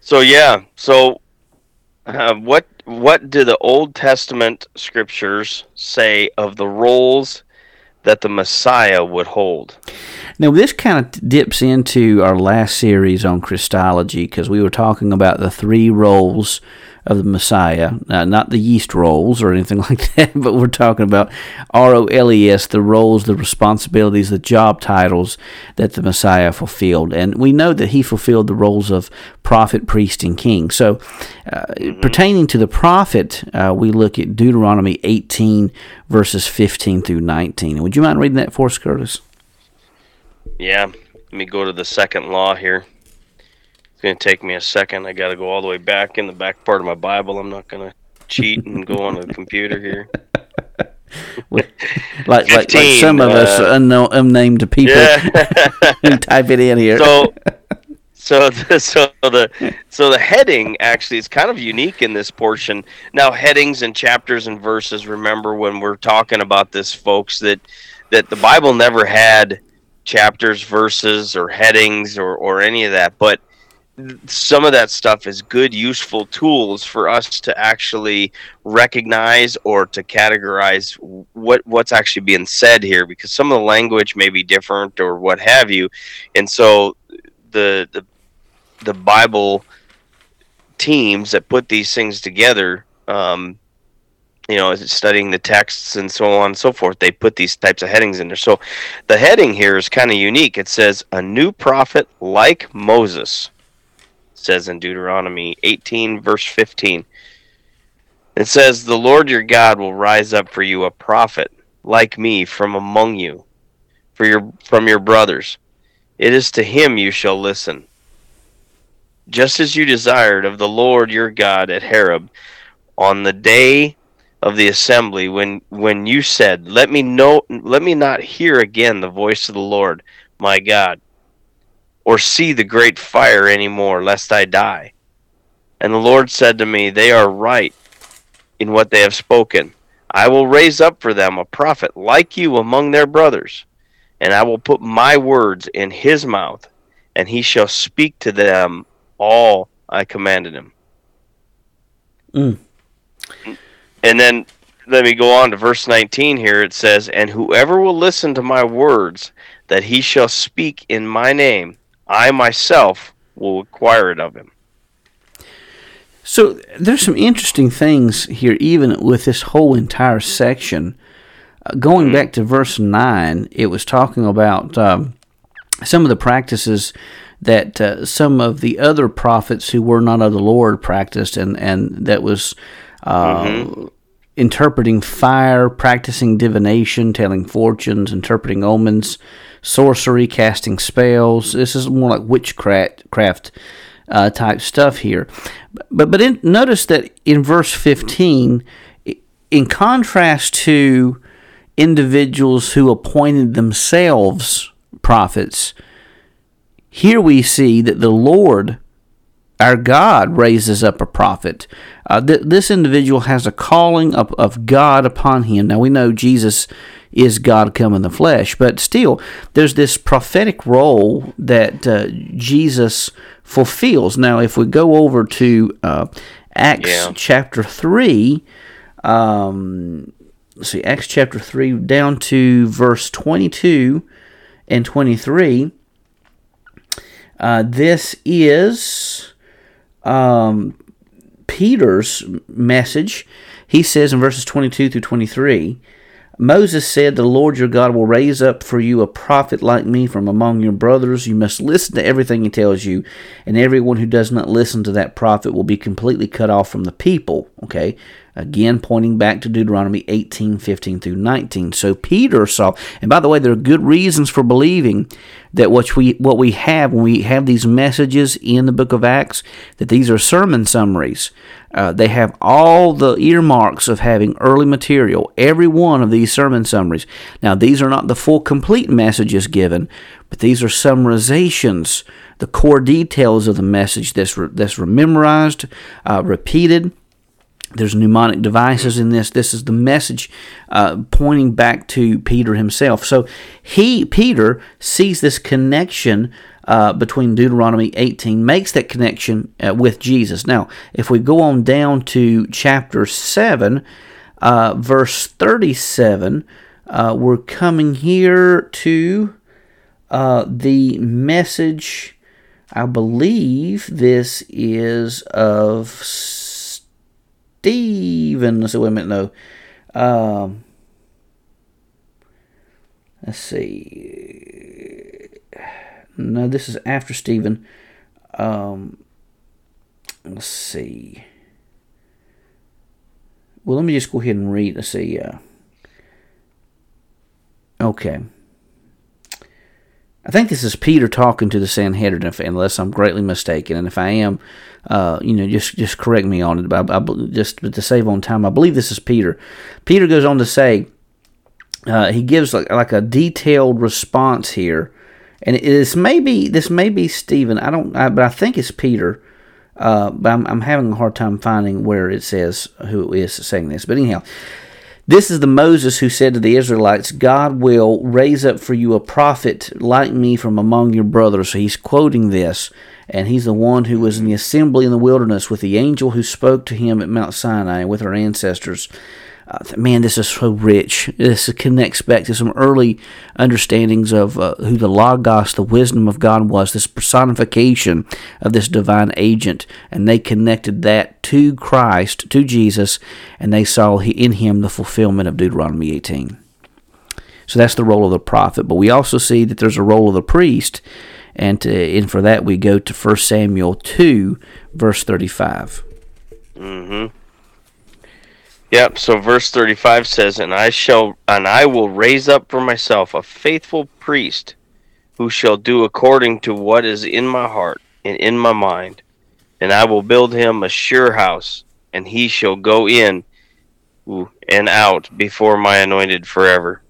so yeah so uh, what what do the Old Testament scriptures say of the roles that the Messiah would hold. Now, this kind of dips into our last series on Christology because we were talking about the three roles of the Messiah, uh, not the yeast rolls or anything [laughs] like that, but we're talking about R O L E S, the roles, the responsibilities, the job titles that the Messiah fulfilled. And we know that he fulfilled the roles of prophet, priest, and king. So, uh, mm-hmm. pertaining to the prophet, uh, we look at Deuteronomy 18, verses 15 through 19. Would you mind reading that for us, Curtis? Yeah. Let me go to the second law here. It's going to take me a second. I got to go all the way back in the back part of my Bible. I'm not going to cheat and go on the computer here. [laughs] [laughs] like, like, like some of uh, us unknown, unnamed people yeah. [laughs] who type it in here. So, so, the, so the so the heading actually is kind of unique in this portion. Now, headings and chapters and verses. Remember when we're talking about this, folks, that that the Bible never had chapters, verses, or headings, or or any of that, but some of that stuff is good useful tools for us to actually recognize or to categorize what what's actually being said here because some of the language may be different or what have you. And so the the, the bible teams that put these things together um, you know studying the texts and so on and so forth they put these types of headings in there. So the heading here is kind of unique. It says a new prophet like moses says in Deuteronomy 18, verse 15. It says, The Lord your God will rise up for you a prophet like me from among you, for your from your brothers. It is to him you shall listen. Just as you desired of the Lord your God at Horeb on the day of the assembly when when you said, Let me know let me not hear again the voice of the Lord my God, or see the great fire any more, lest I die. And the Lord said to me, They are right in what they have spoken. I will raise up for them a prophet like you among their brothers, and I will put my words in his mouth, and he shall speak to them all I commanded him. Mm. And then let me go on to verse 19 here. It says, And whoever will listen to my words that he shall speak in my name, I myself will require it of him. So there's some interesting things here, even with this whole entire section. Uh, going mm-hmm. back to verse 9, it was talking about um, some of the practices that uh, some of the other prophets who were not of the Lord practiced, and, and that was uh, mm-hmm. interpreting fire, practicing divination, telling fortunes, interpreting omens, sorcery, casting spells. This is more like witchcraft craft, uh, type stuff here. But but in, notice that in verse 15, in contrast to individuals who appointed themselves prophets, here we see that the Lord, our God, raises up a prophet. Uh, th- this individual has a calling of, of God upon him. Now we know Jesus is God come in the flesh. But still, there's this prophetic role that uh, Jesus fulfills. Now, if we go over to uh, Acts yeah. chapter 3, um, let's see, Acts chapter 3 down to verse 22 and 23. Uh, this is um, Peter's message. He says in verses 22 through 23 Moses said, The Lord your God will raise up for you a prophet like me from among your brothers. You must listen to everything he tells you, and everyone who does not listen to that prophet will be completely cut off from the people. Okay? Again, pointing back to Deuteronomy 18, 15 through 19. So Peter saw, and by the way, there are good reasons for believing that what we what we have when we have these messages in the book of Acts, that these are sermon summaries. Uh, they have all the earmarks of having early material, every one of these sermon summaries. Now, these are not the full complete messages given, but these are summarizations, the core details of the message that's, re- that's memorized, uh, repeated. There's mnemonic devices in this. This is the message uh, pointing back to Peter himself. So he, Peter, sees this connection uh, between Deuteronomy 18 makes that connection uh, with Jesus. Now, if we go on down to chapter 7, uh, verse 37, uh, we're coming here to uh, the message. I believe this is of Stephen. Let's wait a minute, no. Um, let's see. No, this is after Stephen. Um, let's see. Well, let me just go ahead and read. Let's see. Uh, okay. I think this is Peter talking to the Sanhedrin, unless I'm greatly mistaken. And if I am, uh, you know, just just correct me on it. But I, I, just to save on time, I believe this is Peter. Peter goes on to say, uh, he gives like like a detailed response here and this may be this may be Stephen. I don't, I, but I think it's Peter. Uh, but I'm, I'm having a hard time finding where it says who is saying this. But anyhow, this is the Moses who said to the Israelites, God will raise up for you a prophet like me from among your brothers. So he's quoting this, and he's the one who was in the assembly in the wilderness with the angel who spoke to him at Mount Sinai with our ancestors uh, man, this is so rich. This connects back to some early understandings of uh, who the Logos, the wisdom of God was, this personification of this divine agent. And they connected that to Christ, to Jesus, and they saw in him the fulfillment of Deuteronomy 18. So that's the role of the prophet. But we also see that there's a role of the priest. And, to, and for that, we go to 1 Samuel 2, verse 35. Mm-hmm. Yep. So verse thirty-five says, "And I shall, and I will raise up for myself a faithful priest, who shall do according to what is in my heart and in my mind, and I will build him a sure house, and he shall go in and out before my anointed forever."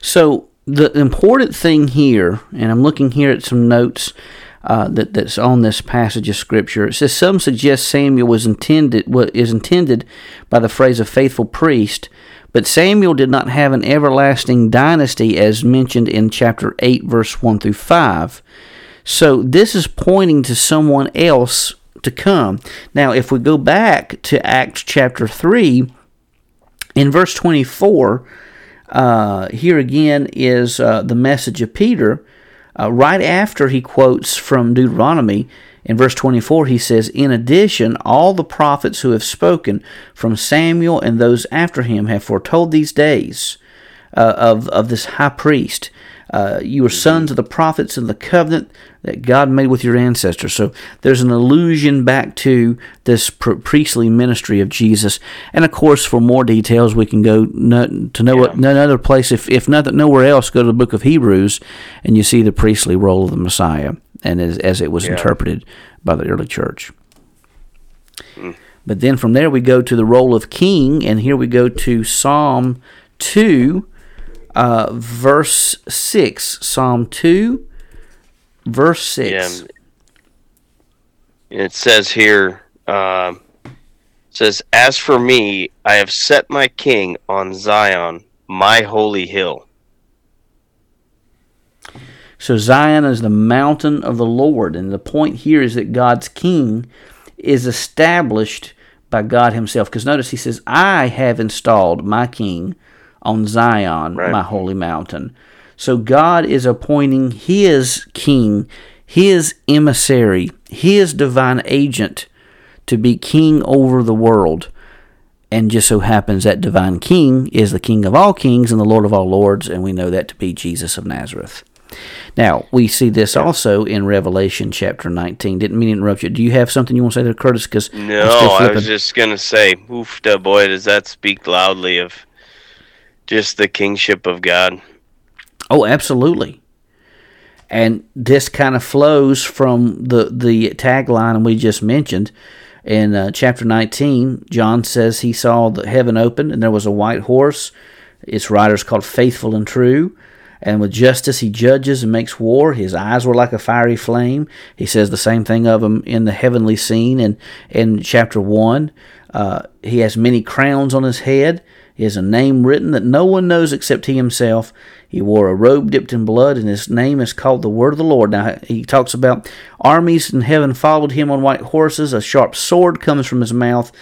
So the important thing here, and I'm looking here at some notes uh, that that's on this passage of scripture. It says some suggest Samuel was intended what is intended by the phrase "a faithful priest," but Samuel did not have an everlasting dynasty as mentioned in chapter eight, verse one through five. So this is pointing to someone else to come. Now, if we go back to Acts chapter three, in verse twenty-four. Uh, here again is uh, the message of Peter uh, right after he quotes from Deuteronomy, in verse 24, he says, In addition, all the prophets who have spoken from Samuel and those after him have foretold these days uh, of, of this high priest. Uh, you are sons of the prophets and the covenant that God made with your ancestors. So there's an allusion back to this priestly ministry of Jesus. And of course, for more details, we can go no, to know yeah. place. If if nothing, nowhere else, go to the book of Hebrews, and you see the priestly role of the Messiah and as, as it was yeah. interpreted by the early church. Mm. But then from there we go to the role of king, and here we go to Psalm two uh, verse 6. Psalm 2, verse 6. Yeah. It says here, uh, says, As for me, I have set my king on Zion, my holy hill. So Zion is the mountain of the Lord. And the point here is that God's king is established by God himself. Because notice he says, I have installed my king on Zion, right. my holy mountain. So God is appointing his king, his emissary, his divine agent to be king over the world. And just so happens that divine king is the king of all kings and the lord of all lords, and we know that to be Jesus of Nazareth. Now, we see this also in Revelation chapter 19. Didn't mean to interrupt you. Do you have something you want to say there, Curtis? Because No, I was just going to say, oof, boy, does that speak loudly of just the kingship of God. Oh, absolutely. And this kind of flows from the the tagline we just mentioned in uh, chapter 19. John says he saw the heaven open and there was a white horse. Its rider is called Faithful and True. And with justice he judges and makes war. His eyes were like a fiery flame. He says the same thing of him in the heavenly scene in, in chapter 1. Uh, he has many crowns on his head. Has a name written that no one knows except he himself. He wore a robe dipped in blood, and his name is called the Word of the Lord. Now, he talks about armies in heaven followed him on white horses. A sharp sword comes from his mouth.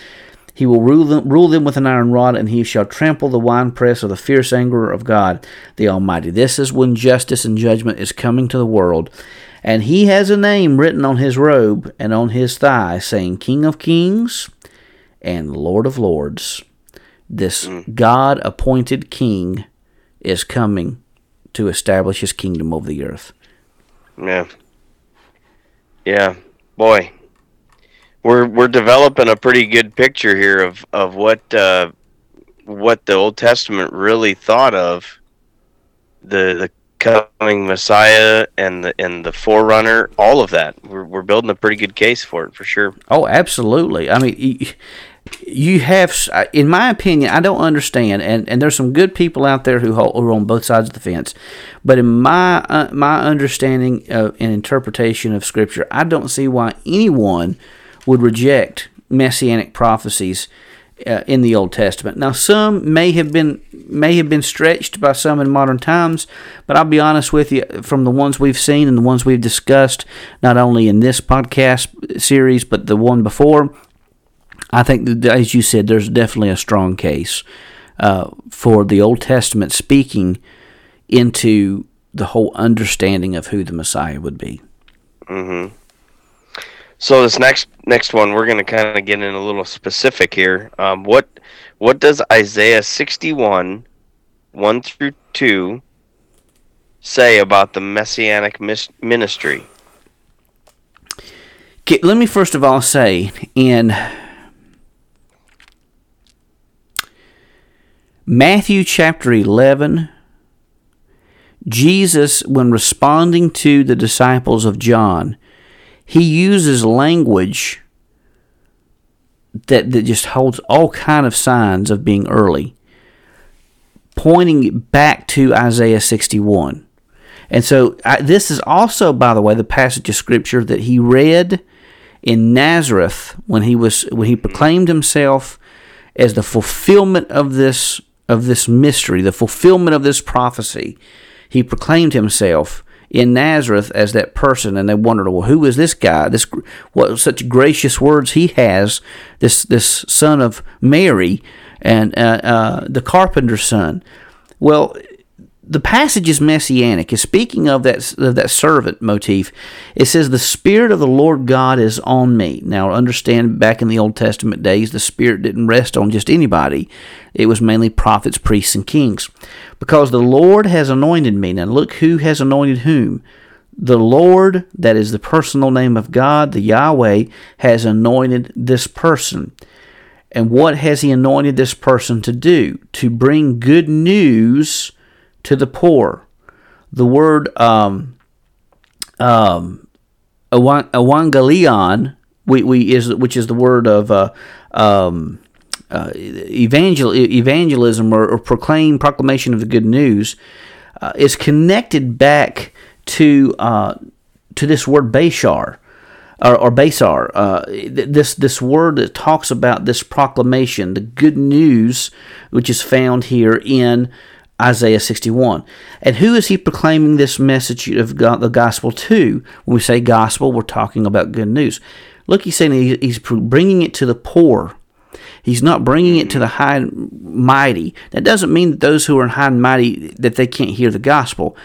He will rule them, rule them with an iron rod, and he shall trample the winepress of the fierce anger of God the Almighty. This is when justice and judgment is coming to the world. And he has a name written on his robe and on his thigh, saying, King of Kings and Lord of Lords. This mm. God appointed king is coming to establish his kingdom over the earth. Yeah. Yeah. Boy. We're we're developing a pretty good picture here of, of what uh, what the Old Testament really thought of the the coming Messiah and the and the forerunner, all of that. We're we're building a pretty good case for it for sure. Oh, absolutely. I mean, you have, in my opinion, I don't understand, and, and there's some good people out there who, hold, who are on both sides of the fence. But in my uh, my understanding of, and interpretation of Scripture, I don't see why anyone would reject messianic prophecies uh, in the Old Testament. Now, some may have been may have been stretched by some in modern times, but I'll be honest with you, from the ones we've seen and the ones we've discussed, not only in this podcast series but the one before I think, that, as you said, there's definitely a strong case uh, for the Old Testament speaking into the whole understanding of who the Messiah would be. Mm-hmm. So this next next one, we're going to kind of get in a little specific here. Um, what what does Isaiah sixty one one through two say about the messianic ministry? Okay, let me first of all say in Matthew chapter 11, Jesus, when responding to the disciples of John, he uses language that, that just holds all kind of signs of being early, pointing back to Isaiah 61. And so I, this is also, by the way, the passage of scripture that he read in Nazareth when he was when he proclaimed himself as the fulfillment of this of this mystery, the fulfillment of this prophecy. He proclaimed himself in Nazareth as that person, and they wondered, well, who is this guy? This what such gracious words he has. This this son of Mary and uh, uh, the carpenter's son. Well, the passage is messianic. Is speaking of that of that servant motif. It says, "The Spirit of the Lord God is on me." Now, understand, back in the Old Testament days, the Spirit didn't rest on just anybody. It was mainly prophets, priests, and kings, because the Lord has anointed me. Now, look who has anointed whom. The Lord, that is the personal name of God, the Yahweh, has anointed this person. And what has He anointed this person to do? To bring good news to the poor. The word um, um, evangelion, we, we is which is the word of uh, um, uh, evangel, evangelism or, or, proclaim proclamation of the good news, uh, is connected back to uh, to this word Bashar or, or Basar. Uh, this this word that talks about this proclamation, the good news, which is found here in Isaiah 61. And who is he proclaiming this message of God, the gospel to? When we say gospel, we're talking about good news. Look, he's saying he's bringing it to the poor. He's not bringing it to the high and mighty. That doesn't mean that those who are in high and mighty that they can't hear the gospel.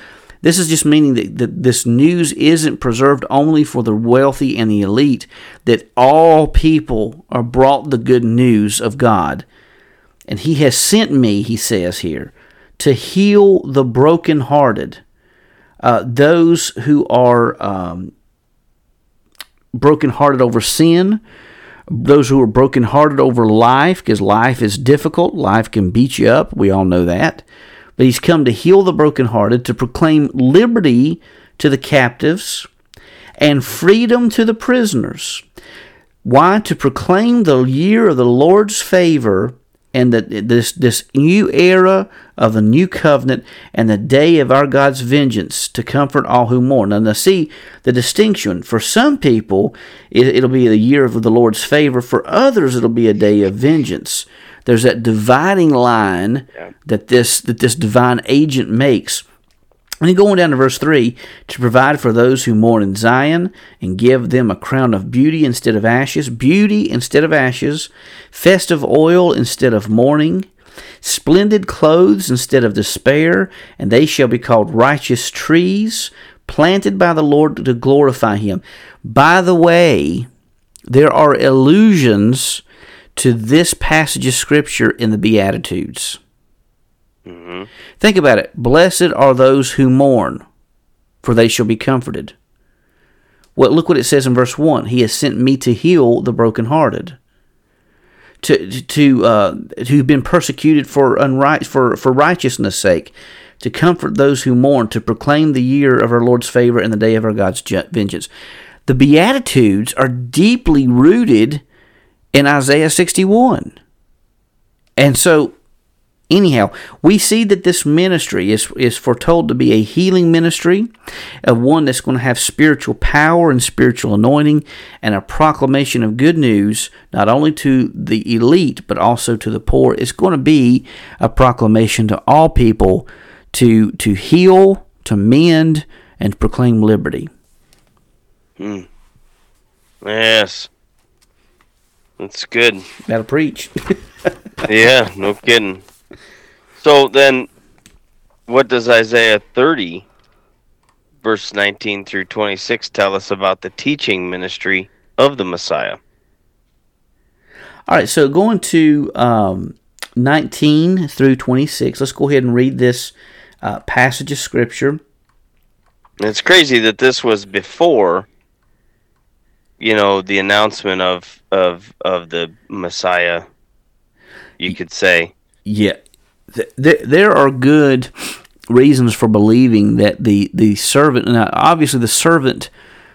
This is just meaning that, that this news isn't preserved only for the wealthy and the elite, that all people are brought the good news of God. And he has sent me, he says here, to heal the brokenhearted, uh, those who are um, brokenhearted over sin, those who are brokenhearted over life, because life is difficult, life can beat you up. We all know that. But he's come to heal the brokenhearted, to proclaim liberty to the captives and freedom to the prisoners. Why? To proclaim the year of the Lord's favor and that this this new era of the new covenant and the day of our God's vengeance to comfort all who mourn. Now, now see the distinction. For some people, it, will be the year of the Lord's favor. For others, it'll be a day of vengeance. There's that dividing line that this that this divine agent makes and then going down to verse 3 to provide for those who mourn in Zion and give them a crown of beauty instead of ashes, beauty instead of ashes, festive oil instead of mourning, splendid clothes instead of despair, and they shall be called righteous trees, planted by the Lord to glorify Him. By the way, there are allusions to this passage of Scripture in the Beatitudes. Mm-hmm. Think about it. Blessed are those who mourn, for they shall be comforted. Well, look what it says in verse 1 He has sent me to heal the brokenhearted. To to uh, who've been persecuted for unright for for righteousness' sake, to comfort those who mourn, to proclaim the year of our Lord's favor and the day of our God's vengeance. The Beatitudes are deeply rooted in Isaiah 61. And so anyhow, we see that this ministry is, is foretold to be a healing ministry, of one that's going to have spiritual power and spiritual anointing, and a proclamation of good news, not only to the elite, but also to the poor. It's going to be a proclamation to all people to, to heal, to mend, and to proclaim liberty. Hmm. Yes. That's good. That'll preach. [laughs] yeah, no kidding. So then, what does Isaiah 30, verse 19 through 26, tell us about the teaching ministry of the Messiah? All right, so going to um, 19 through 26, let's go ahead and read this uh, passage of Scripture. it's crazy that this was before, you know, the announcement of of of the Messiah. You could say. Yeah, there there are good reasons for believing that the the servant, and obviously the servant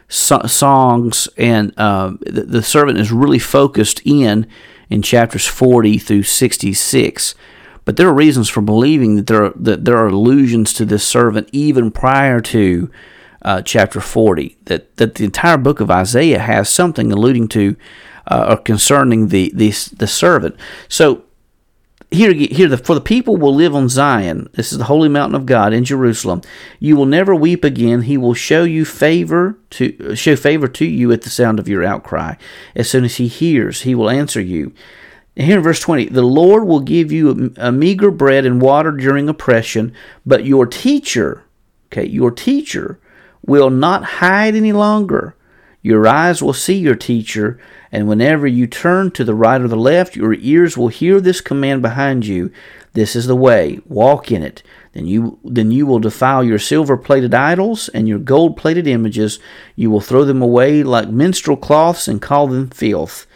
so- songs and uh, the, the servant is really focused in in chapters 40 through 66 but there are reasons for believing that there are, that there are allusions to this servant even prior to uh, chapter 40. That that the entire book of Isaiah has something alluding to uh, or concerning the, the the servant. So here, here the, for the people will live on Zion. This is the holy mountain of God in Jerusalem. You will never weep again. He will show you favor to uh, show favor to you at the sound of your outcry. As soon as he hears, he will answer you. Here in verse 20, the Lord will give you a, a meager bread and water during oppression, but your teacher, okay, your teacher will not hide any longer. Your eyes will see your teacher, and whenever you turn to the right or the left, your ears will hear this command behind you. This is the way, walk in it. Then you then you will defile your silver plated idols and your gold plated images. You will throw them away like minstrel cloths and call them filth.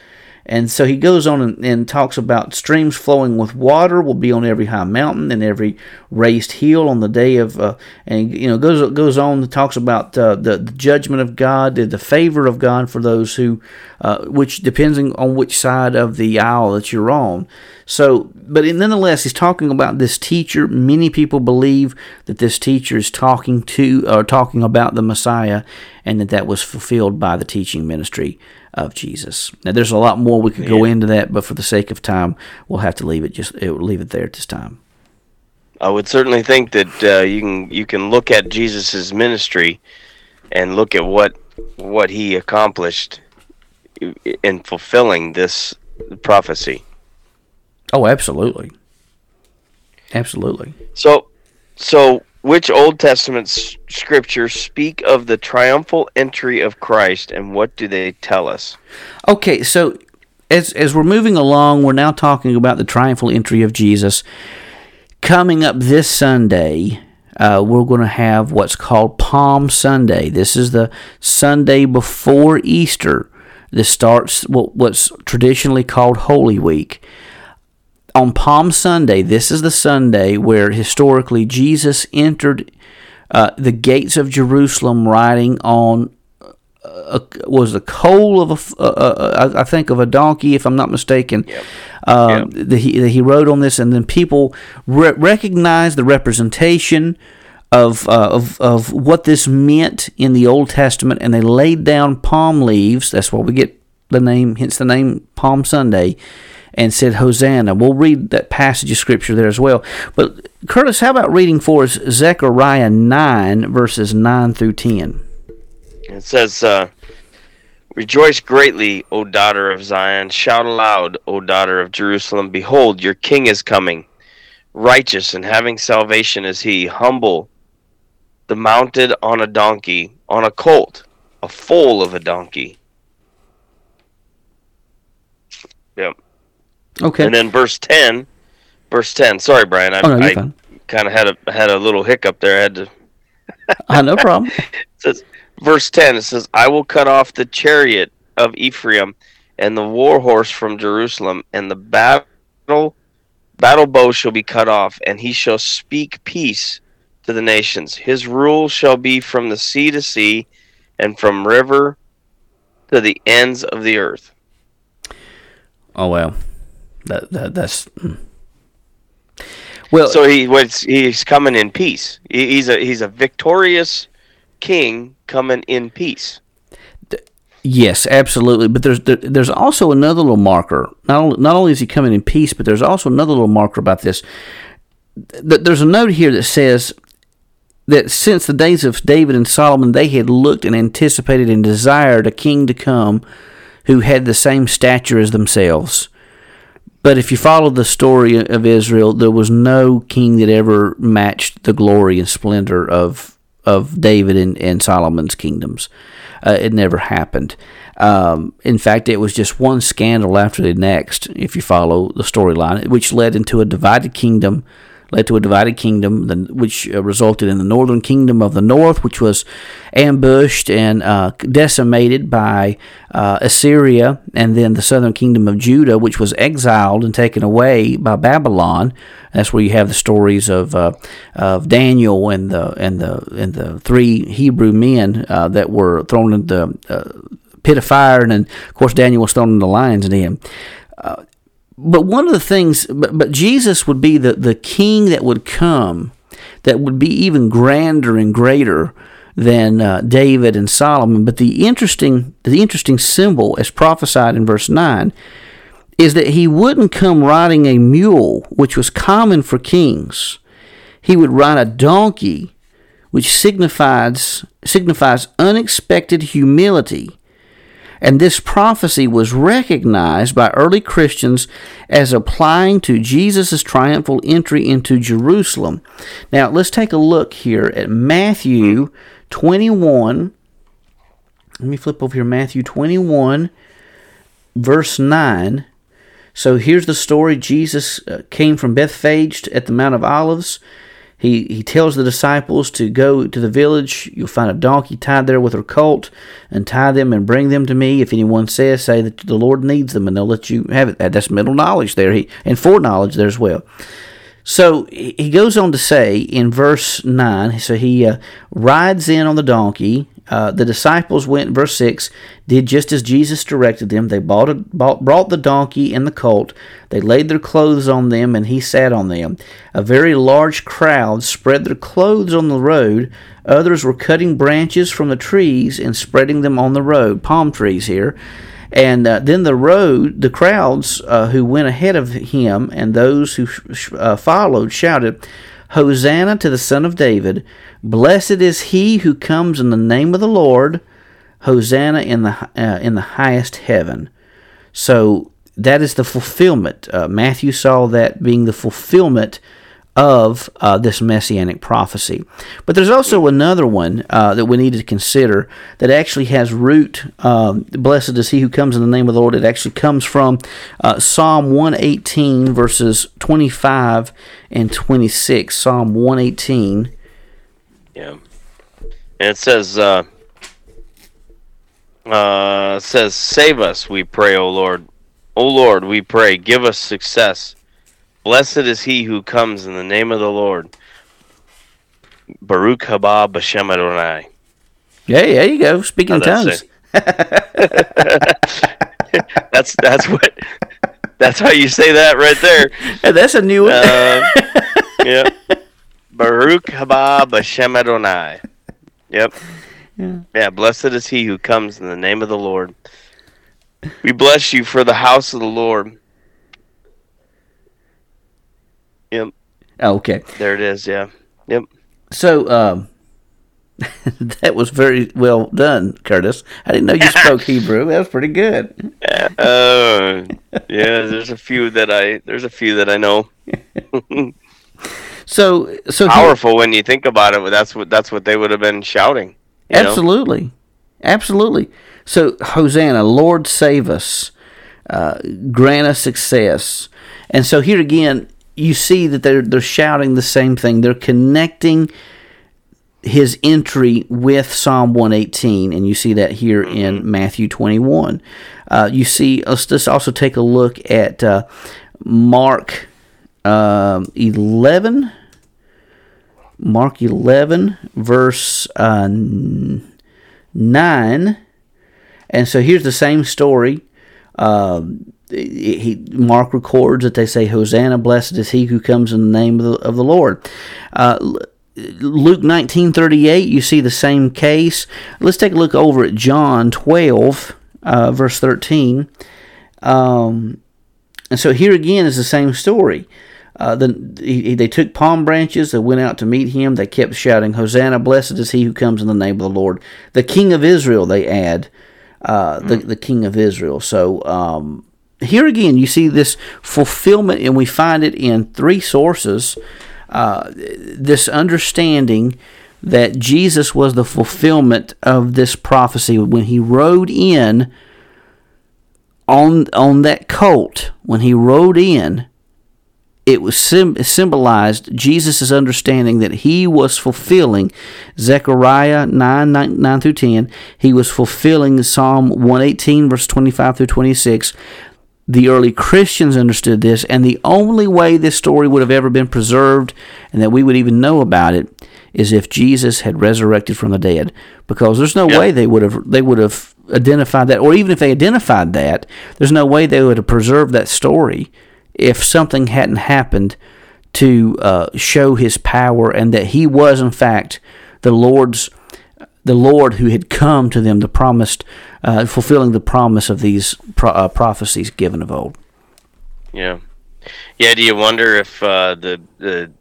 And so he goes on and, and, talks about streams flowing with water will be on every high mountain and every raised hill on the day of, uh, and you know goes goes on and talks about uh, the, the judgment of God, the, the favor of God for those who, uh, which depending on which side of the aisle that you're on. So, but nonetheless, he's talking about this teacher. Many people believe that this teacher is talking to or talking about the Messiah, and that that was fulfilled by the teaching ministry of Jesus. Now, there's a lot more we could go into that, but for the sake of time, we'll have to leave it just it, leave it there at this time. I would certainly think that uh, you can you can look at Jesus's ministry and look at what what he accomplished in fulfilling this prophecy. Oh, absolutely, absolutely. So, so which Old Testament scriptures speak of the triumphal entry of Christ, and what do they tell us? Okay, so as as we're moving along, we're now talking about the triumphal entry of Jesus. Coming up this Sunday, uh, we're going to have what's called Palm Sunday. This is the Sunday before Easter. This starts what, what's traditionally called Holy Week on Palm Sunday, this is the Sunday where historically Jesus entered uh, the gates of Jerusalem riding on a, was the coal of a, uh, uh, I think of a donkey, if I'm not mistaken. Yep. Uh, yep. The, he, he rode on this, and then people re- recognized the representation of, uh, of of what this meant in the Old Testament, and they laid down palm leaves. That's why we get the name, hence the name Palm Sunday and said, Hosanna. We'll read that passage of Scripture there as well. But, Curtis, how about reading for us Zechariah 9, verses 9 through 10? It says, uh, Rejoice greatly, O daughter of Zion. Shout aloud, O daughter of Jerusalem. Behold, your king is coming. Righteous and having salvation is he, humble, the mounted on a donkey, on a colt, a foal of a donkey. Yep. Okay. And then verse ten, verse ten. Sorry, Brian. I, oh, no, I kind of had a had a little hiccup there. I had to. uh, no problem. [laughs] says verse ten. It says, "I will cut off the chariot of Ephraim, and the war horse from Jerusalem, and the battle battle bow shall be cut off, and he shall speak peace to the nations. His rule shall be from the sea to sea, and from river to the ends of the earth." Oh well. That, that that's hmm. well. So he was he's coming in peace. He's a he's a victorious king coming in peace. Yes, absolutely. But there's there, there's also another little marker. Not only, not only is he coming in peace, but there's also another little marker about this. There's a note here that says that since the days of David and Solomon, they had looked and anticipated and desired a king to come who had the same stature as themselves. But if you follow the story of Israel, there was no king that ever matched the glory and splendor of of David and, and Solomon's kingdoms. Uh, it never happened. Um, in fact, it was just one scandal after the next, if you follow the storyline, which led into a divided kingdom led to a divided kingdom, which uh, resulted in the northern kingdom of the north, which was ambushed and uh, decimated by uh, Assyria, and then the southern kingdom of Judah, which was exiled and taken away by Babylon. That's where you have the stories of uh, of Daniel and the and the and the three Hebrew men uh, that were thrown into the uh, pit of fire, and then, of course Daniel was thrown in the lion's den but one of the things, but, but Jesus would be the, the king that would come that would be even grander and greater than uh, David and Solomon. But the interesting, the interesting symbol, as prophesied in verse 9, is that he wouldn't come riding a mule, which was common for kings. He would ride a donkey, which signifies, signifies unexpected humility and this prophecy was recognized by early Christians as applying to Jesus' triumphal entry into Jerusalem. Now, let's take a look here at Matthew 21. Let me flip over here, Matthew 21, verse 9. So here's the story Jesus uh, came from Bethphage at the Mount of Olives. He, he tells the disciples to go to the village. You'll find a donkey tied there with her colt, and tie them and bring them to me. If anyone says, say that the Lord needs them, and they'll let you have it. That's middle knowledge there, he, and foreknowledge there as well. So he goes on to say in verse 9, so he uh, rides in on the donkey uh, the disciples went, verse 6, did just as Jesus directed them. They bought a, bought, brought the donkey and the colt. They laid their clothes on them, and he sat on them. A very large crowd spread their clothes on the road. Others were cutting branches from the trees and spreading them on the road, palm trees here. And uh, then the road, the crowds uh, who went ahead of him and those who uh, followed shouted, Hosanna to the Son of David. Blessed is he who comes in the name of the Lord. Hosanna in the uh, in the highest heaven. So that is the fulfillment. Uh, Matthew saw that being the fulfillment of uh, this messianic prophecy. But there's also another one uh, that we need to consider that actually has root. Um, Blessed is he who comes in the name of the Lord. It actually comes from uh, Psalm 118, verses 25 and 26. Psalm 118. Yeah. And it says, uh, uh, says, Save us, we pray, O Lord. O Lord, we pray, give us success Blessed is he who comes in the name of the Lord. Baruch haba b'shem Adonai. Yeah, there you go. Speaking tongues. [laughs] that's that's what that's how you say that right there. that's a new one. uh, [laughs] yeah. Baruch haba b'shem Adonai. Yep. Yeah. yeah. Blessed is he who comes in the name of the Lord. We bless you for the house of the Lord. Yep. Oh, okay. There it is. Yeah. Yep. So um, [laughs] that was very well done, Curtis. I didn't know you [laughs] spoke Hebrew. That was pretty good. Uh, yeah. There's a few that I there's a few that I know. [laughs] so so powerful he, when you think about it. That's what that's what they would have been shouting. Absolutely, know? absolutely. So Hosanna, Lord save us, uh, grant us success. And so here again, you see that they're they're shouting the same thing. They're connecting his entry with Psalm 118, and you see that here in mm-hmm. Matthew 21. Uh, you see, let's just also take a look at uh, Mark uh, 11. Mark 11, verse uh, 9. And so here's the same story. Um, he Mark records that they say, "Hosanna, blessed is he who comes in the name of the, of the Lord." Uh, Luke nineteen thirty eight, you see the same case. Let's take a look over at John twelve, uh, verse thirteen. Um, and so here again is the same story. Uh, the, he, they took palm branches. They went out to meet him. They kept shouting, "Hosanna! Blessed is he who comes in the name of the Lord." The King of Israel. They add, uh, the the King of Israel. So um, here again, you see this fulfillment, and we find it in three sources. Uh, this understanding that Jesus was the fulfillment of this prophecy when he rode in on on that colt. When he rode in, it was symbolized Jesus' understanding that he was fulfilling Zechariah 9, 9, 9 through 10. He was fulfilling Psalm 118, verse 25 through 26. The early Christians understood this, and the only way this story would have ever been preserved and that we would even know about it is if Jesus had resurrected from the dead. Because there's no way they would have they would have identified that, or even if they identified that, there's no way they would have preserved that story if something hadn't happened to uh, show his power and that he was in fact the Lord's the Lord who had come to them, the promised, uh, fulfilling the promise of these pro- uh, prophecies given of old. Yeah, yeah. Do you wonder if uh, the the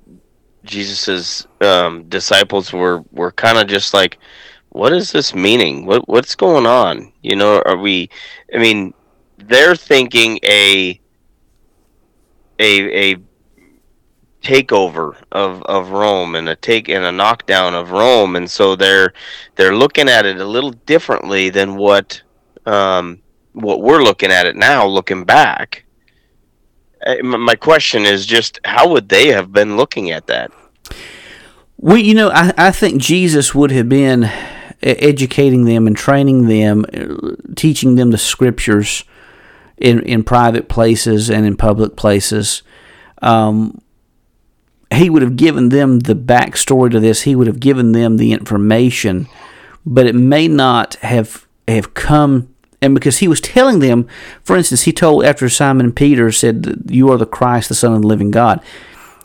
Jesus's um, disciples were were kind of just like, what is this meaning? What what's going on? You know, are we? I mean, they're thinking a a a takeover of, of Rome and a take and a knockdown of Rome, and so they're they're looking at it a little differently than what um, what we're looking at it now, looking back. My question is just how would they have been looking at that? We, you know, I, I think Jesus would have been educating them and training them, teaching them the scriptures in in private places and in public places. Um, he would have given them the backstory to this. He would have given them the information, but it may not have have come. And because he was telling them, for instance, he told after Simon Peter said, "You are the Christ, the Son of the living God."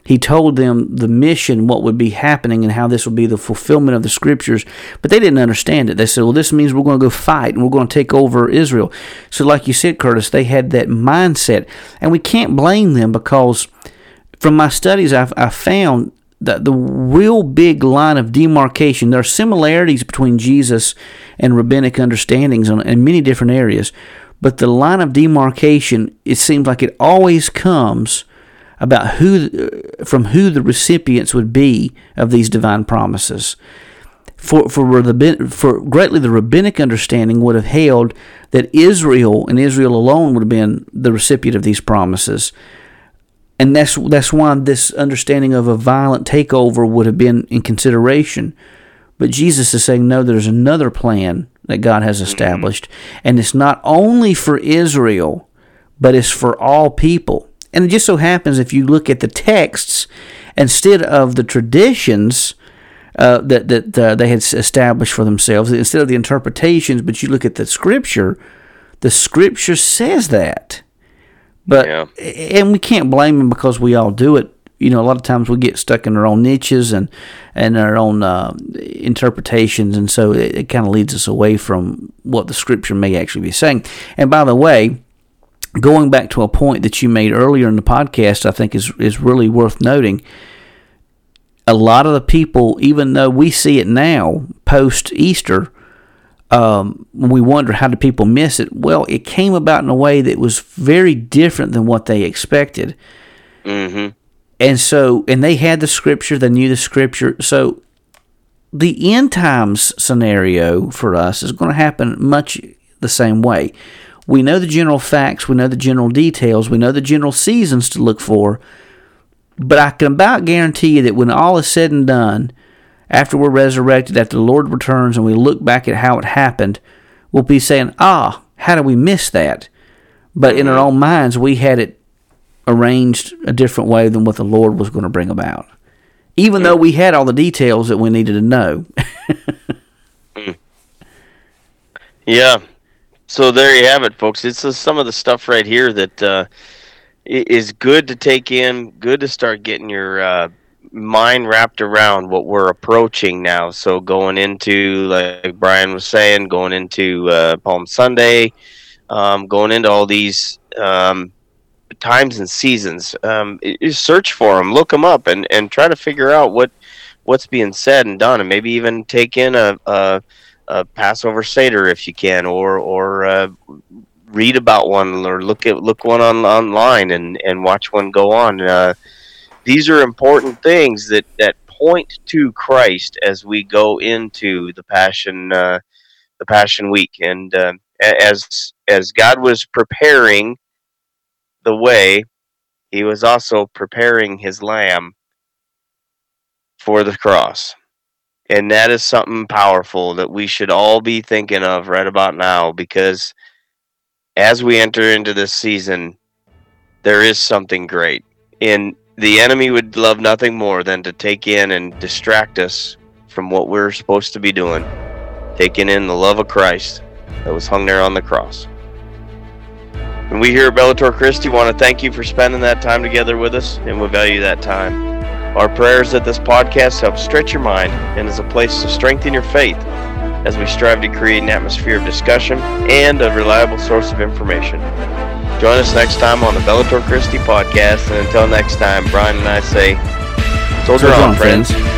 He told them the mission, what would be happening, and how this would be the fulfillment of the scriptures. But they didn't understand it. They said, "Well, this means we're going to go fight and we're going to take over Israel." So, like you said, Curtis, they had that mindset, and we can't blame them because from my studies, I've, I've found that the real big line of demarcation, there are similarities between Jesus and rabbinic understandings on, in many different areas, but the line of demarcation, it seems like it always comes about who, from who the recipients would be of these divine promises. For, for, for greatly the rabbinic understanding would have held that Israel and Israel alone would have been the recipient of these promises and that's that's why this understanding of a violent takeover would have been in consideration. But Jesus is saying no, there's another plan that God has mm-hmm. established, and it's not only for Israel, but it's for all people. And it just so happens if you look at the texts instead of the traditions uh, that that uh, they had established for themselves, instead of the interpretations, but you look at the scripture, the scripture says that. But yeah. and we can't blame them because we all do it. You know, a lot of times we get stuck in our own niches and and our own uh, interpretations, and so it, it kind of leads us away from what the scripture may actually be saying. And by the way, going back to a point that you made earlier in the podcast, I think is is really worth noting. A lot of the people, even though we see it now post Easter, um, we wonder how do people miss it? Well, it came about in a way that was very different than what they expected. Mm-hmm. And so, and they had the scripture, they knew the scripture. So, the end times scenario for us is going to happen much the same way. We know the general facts, we know the general details, we know the general seasons to look for, but I can about guarantee you that when all is said and done, after we're resurrected, after the Lord returns, and we look back at how it happened, we'll be saying, Ah, how did we miss that? But in our own minds, we had it arranged a different way than what the Lord was going to bring about. Even though we had all the details that we needed to know. [laughs] yeah. So there you have it, folks. It's uh, some of the stuff right here that uh, is good to take in, good to start getting your uh, mind wrapped around what we're approaching now. So going into, like Brian was saying, going into uh, Palm Sunday, um, going into all these um, times and seasons, um, search for them, look them up, and, and try to figure out what what's being said and done, and maybe even take in a, a, a Passover Seder if you can, or or uh, read about one, or look at look one on online and and watch one go on. Uh, these are important things that that point to Christ as we go into the Passion uh, the Passion Week, and uh, as as God was preparing the way he was also preparing his lamb for the cross. And that is something powerful that we should all be thinking of right about now because as we enter into this season, there is something great. And the enemy would love nothing more than to take in and distract us from what we're supposed to be doing, taking in the love of Christ that was hung there on the cross. And we here at Bellator Christi want to thank you for spending that time together with us, and we value that time. Our prayers that this podcast helps stretch your mind and is a place to strengthen your faith as we strive to create an atmosphere of discussion and a reliable source of information. Join us next time on the Bellator Christi podcast, and until next time, Brian and I say, Soldier on, friends. friends.